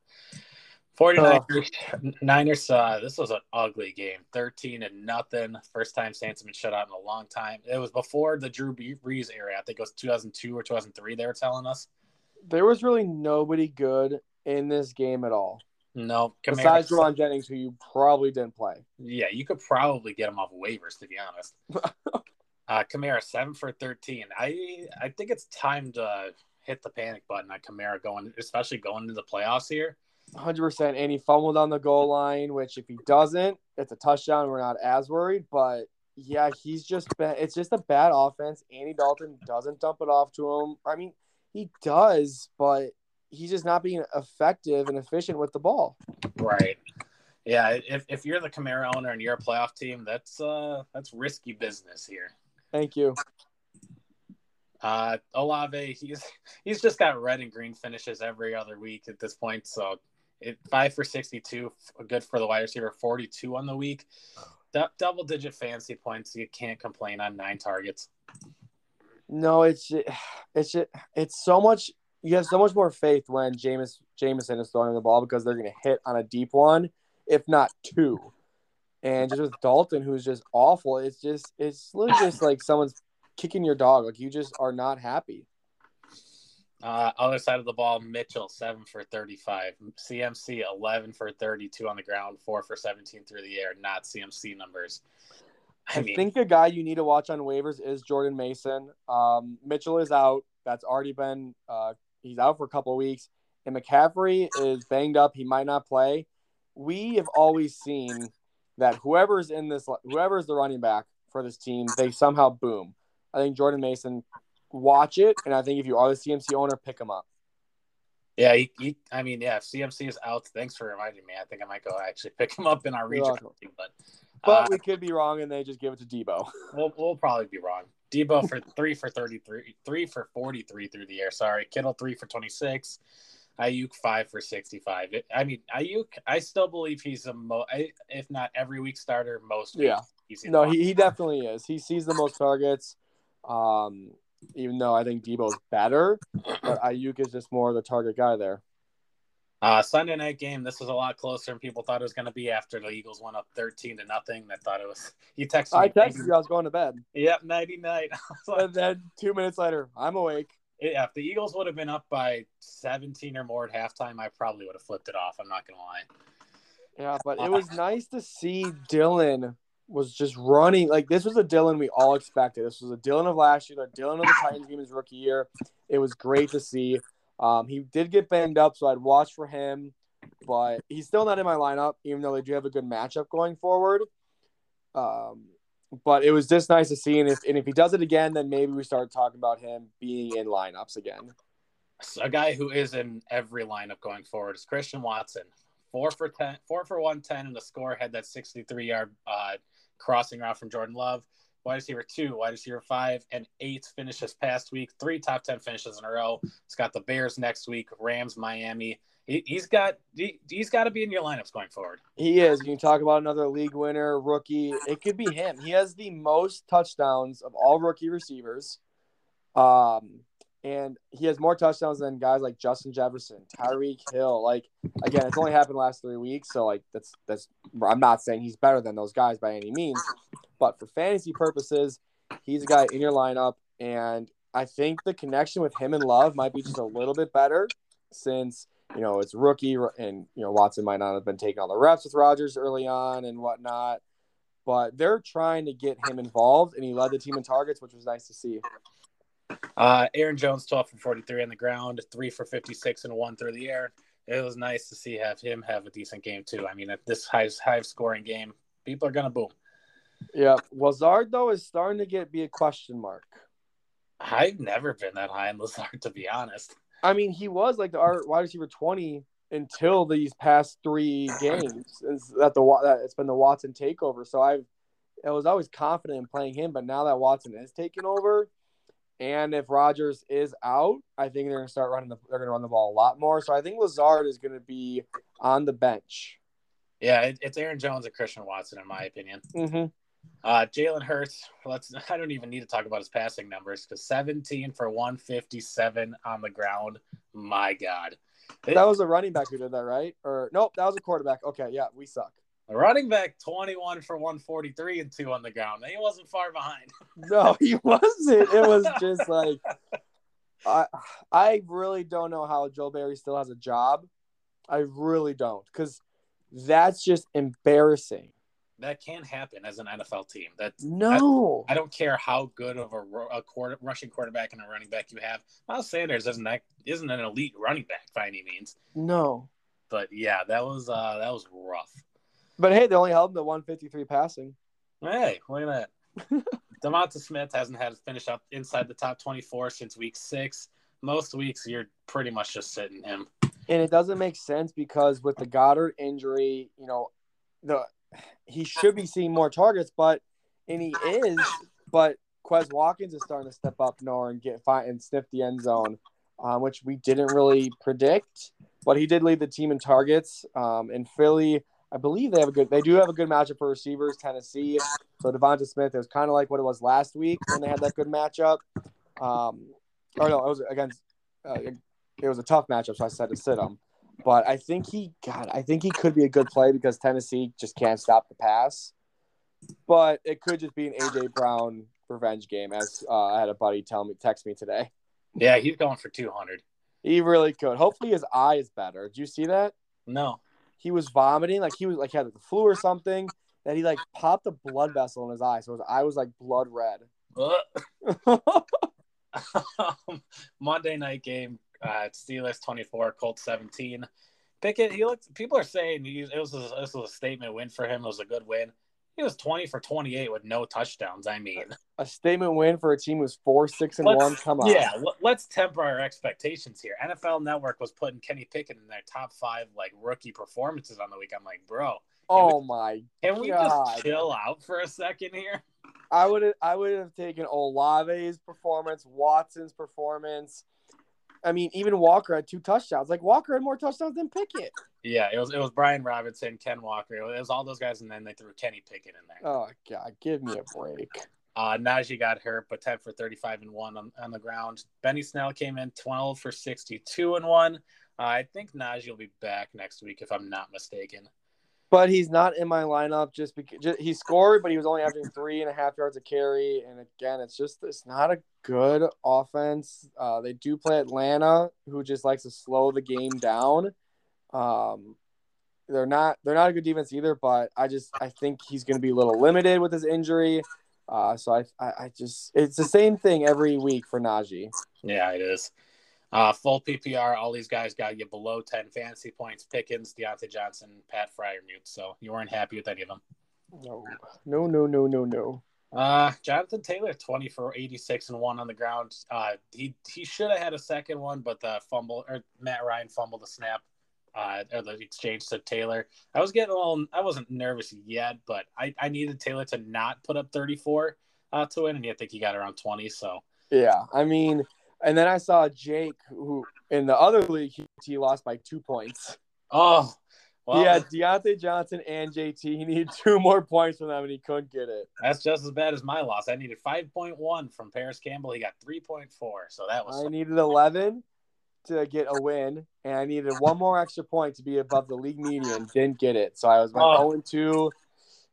49ers, Niners, uh, this was an ugly game. 13 and nothing. First time Saints have been shut out in a long time. It was before the Drew Brees era. I think it was 2002 or 2003, they were telling us. There was really nobody good in this game at all. No. Kamara- Besides Ron Jennings, who you probably didn't play. Yeah, you could probably get him off waivers, to be honest. (laughs) uh, Kamara, 7 for 13. I, I think it's time to hit the panic button on Kamara going, especially going into the playoffs here. 100%. And he fumbled on the goal line, which if he doesn't, it's a touchdown. We're not as worried. But yeah, he's just been, it's just a bad offense. Andy Dalton doesn't dump it off to him. I mean, he does, but he's just not being effective and efficient with the ball. Right. Yeah, if, if you're the Kamara owner and you're a playoff team, that's uh that's risky business here. Thank you. Uh Olave, he's he's just got red and green finishes every other week at this point. So it five for sixty two, good for the wide receiver, forty two on the week. Du- double digit fantasy points. You can't complain on nine targets. No, it's it's it's so much. You have so much more faith when Jameis Jameson is throwing the ball because they're going to hit on a deep one, if not two. And just with Dalton, who's just awful, it's just it's literally (coughs) just like someone's kicking your dog. Like you just are not happy. Uh, other side of the ball, Mitchell seven for thirty-five, CMC eleven for thirty-two on the ground, four for seventeen through the air. Not CMC numbers. I I, mean, think a guy you need to watch on waivers is Jordan Mason. Um, Mitchell is out. That's already been uh, he's out for a couple of weeks. And McCaffrey is banged up. He might not play. We have always seen that whoever's in this, whoever's the running back for this team, they somehow boom. I think Jordan Mason, watch it, and I think if you are the CMC owner, pick him up. Yeah, he, he, I mean, yeah, if CMC is out, thanks for reminding me. I think I might go actually pick him up in our region. But, But uh, we could be wrong, and they just give it to Deebo. we'll, we'll probably be wrong. Deebo for three for 33, three for 43 through the air. Sorry. Kittle three for 26. Aiyuk five for 65. It, I mean, Aiyuk, I still believe he's a, mo- I, if not every week starter, most. Yeah. No, he, he definitely is. He sees the most targets. Um, even though I think Deebo's better, but Aiyuk is just more the target guy there. Uh, Sunday night game. This was a lot closer than people thought it was going to be after the Eagles went up 13 to nothing. I thought it was, he texted me. I me. texted you I was going to bed, Yep, 90 night. (laughs) Like, and then two minutes later, I'm awake. Yeah, if the Eagles would have been up by 17 or more at halftime, I probably would have flipped it off. I'm not going to lie. Yeah, but it was nice to see Dillon was just running like this was a Dillon we all expected. This was a Dillon of last year, the Dillon of the Titans game his rookie year. It was great to see. Um, he did get banged up, so I'd watch for him, but he's still not in my lineup, even though they do have a good matchup going forward. Um, but it was just nice to see, and if and if he does it again, then maybe we start talking about him being in lineups again. A guy who is in every lineup going forward is Christian Watson. Four for ten, four for one ten, and the score had that sixty-three yard uh, crossing route from Jordan Love. Wide receiver two, wide receiver five, and eight finishes past week. Three top ten finishes in a row. He's got the Bears next week, Rams, Miami. He, has got he, has got to be in your lineups going forward. He is. You talk about another league winner, rookie. It could be him. He has the most touchdowns of all rookie receivers. Um, and he has more touchdowns than guys like Justin Jefferson, Tyreek Hill. Like again, it's only happened last three weeks, so like that's that's. I'm not saying he's better than those guys by any means, but for fantasy purposes, he's a guy in your lineup, and I think the connection with him and Love might be just a little bit better since you know it's rookie and you know Watson might not have been taking all the reps with Rodgers early on and whatnot, but they're trying to get him involved, and he led the team in targets, which was nice to see. Uh, Aaron Jones, 12 for 43 on the ground, three for 56 and one through the air. It was nice to see have him have a decent game too. I mean, at this high high scoring game, people are gonna boom. Yeah, Lazard though is starting to get be a question mark. I've never been that high in Lazard to be honest. I mean, he was like the Art wide receiver 20 until these past three games. (laughs) It's that the that it's been the Watson takeover. So I've I was always confident in playing him, but now that Watson is taking over, and if Rodgers is out, I think they're going to start running the they're going to run the ball a lot more. So I think Lazard is going to be on the bench. Yeah, it, it's Aaron Jones and Christian Watson in my opinion. Mm-hmm. Uh, Jalen Hurts. Let's. (laughs) I don't even need to talk about his passing numbers because 17 for 157 on the ground. My God. It, that was a running back who did that, right? Or nope, that was a quarterback. Okay, yeah, we suck. A running back 21 for 143 and two on the ground. He wasn't far behind. (laughs) no, he wasn't. It was just like (laughs) I I really don't know how Joe Barry still has a job. I really don't because that's just embarrassing. That can't happen as an NFL team. That no, I, I, don't care how good of a, a quarter, rushing quarterback and a running back you have. Miles Sanders isn't that isn't an elite running back by any means. No, but yeah, that was uh, that was rough. But hey, they only held him to 153 passing. Hey, look at that. (laughs) Devonta Smith hasn't had a finish up inside the top 24 since week six. Most weeks, you're pretty much just sitting him. And it doesn't make sense because with the Goedert injury, you know, the he should be seeing more targets, but and he is, but Quez Watkins is starting to step up more and get fine and sniff the end zone, um, which we didn't really predict. But he did lead the team in targets. Um, in Philly, I believe they have a good. They do have a good matchup for receivers. Tennessee. So Devonta Smith is kind of like what it was last week when they had that good matchup. Um, or no, it was against. Uh, it was a tough matchup, so I said to sit him. But I think he, God, I think he could be a good play because Tennessee just can't stop the pass. But it could just be an AJ Brown revenge game, as uh, I had a buddy tell me, text me today. Yeah, he's going for two hundred. He really could. Hopefully, his eye is better. Did you see that? No he was vomiting, like he was like had the flu or something. That he like popped a blood vessel in his eye, so his eye was like blood red. (laughs) (laughs) Monday night game, uh, Steelers twenty four, Colts seventeen. Pickett, he looked. People are saying he, it was a, this was a statement win for him. It was a good win. He was twenty for twenty eight with no touchdowns. I mean, a statement win for a team who's four six and let's, one. Come on, yeah. Let's temper our expectations here. NFL Network was putting Kenny Pickett in their top five like rookie performances on the week. I'm like, bro. Oh we, my! Can God. we just chill out for a second here? I would I would have taken Olave's performance, Watson's performance. I mean, even Walker had two touchdowns. Like Walker had more touchdowns than Pickett. Yeah, it was it was Brian Robinson, Ken Walker. It was all those guys, and then they threw Kenny Pickett in there. Oh God, give me a break. Uh, Najee got hurt, but 10 for 35 and one on, on the ground. Benny Snell came in 12 for 62 and one. Uh, I think Najee will be back next week, if I'm not mistaken. But he's not in my lineup just because just, he scored, but he was only averaging three and a half yards a carry. And again, it's just it's not a good offense. Uh, they do play Atlanta, who just likes to slow the game down. Um, they're not they're not a good defense either. But I just I think he's going to be a little limited with his injury. Uh, so I, I I just it's the same thing every week for Najee. Yeah, it is. Uh, full PPR, all these guys got you below 10 fantasy points. Pickens, Diontae Johnson, Pat Freiermuth. So you weren't happy with any of them. No, no, no, no, no, no. Uh, Jonathan Taylor, 20 for 86 and one on the ground. Uh, he, he should have had a second one, but the fumble or Matt Ryan fumbled the snap, uh, or the exchange to Taylor. I was getting a little, I wasn't nervous yet, but I, I needed Taylor to not put up 34 uh, to win, and I think he got around 20. So, yeah, I mean, and then I saw Jake, who in the other league, he, he lost by two points. Oh, had Diontae Johnson and JT. He needed (laughs) two more points from them, and he couldn't get it. That's just as bad as my loss. I needed 5.1 from Parris Campbell. He got 3.4, so that was. I needed 11 to get a win, and I needed one more extra point to be above the league median. Didn't get it, so I was went oh. 0 2,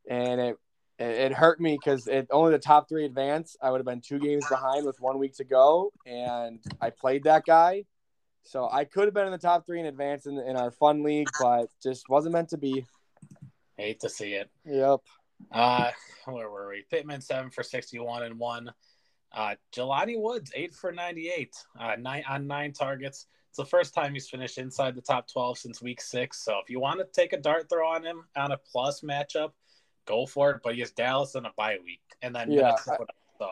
and it it, hurt me because it only the top three advance. I would have been two games behind with one week to go, and I played that guy. So I could have been in the top three in advance in, in our fun league, but just wasn't meant to be. Hate to see it. Yep. Uh, where were we? Pittman seven for sixty-one and one. Uh, Jelani Woods eight for ninety-eight. Uh, nine on nine targets. It's the first time he's finished inside the top twelve since week six. So if you want to take a dart throw on him on a plus matchup, go for it. But he has Dallas in a bye week, and then yeah, so.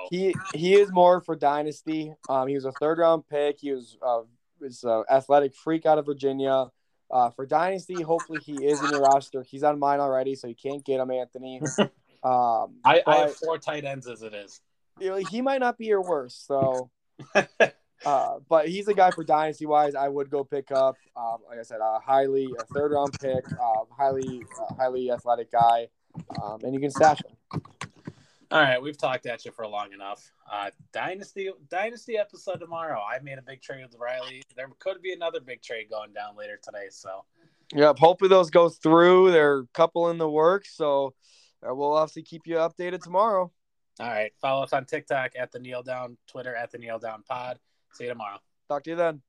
he he is more for dynasty. Um, he was a third round pick. He was uh, was an athletic freak out of Virginia. Uh, for dynasty, hopefully he is in your roster. He's on mine already, so you can't get him, Anthony. (laughs) Um, I, I have four tight ends as it is. You know, he might not be your worst, so. (laughs) uh, but he's a guy for dynasty wise. I would go pick up, um, like I said, a highly a third round pick, uh, highly uh, highly athletic guy, um, and you can stash him. All right, we've talked at you for long enough. Uh, dynasty dynasty episode tomorrow. I made a big trade with Riley. There could be another big trade going down later today. So, yep. Hopefully those go through. There are a couple in the works, so uh, we'll obviously keep you updated tomorrow. All right. Follow us on TikTok at the Kneel Down, Twitter at the Kneel Down Pod. See you tomorrow. Talk to you then.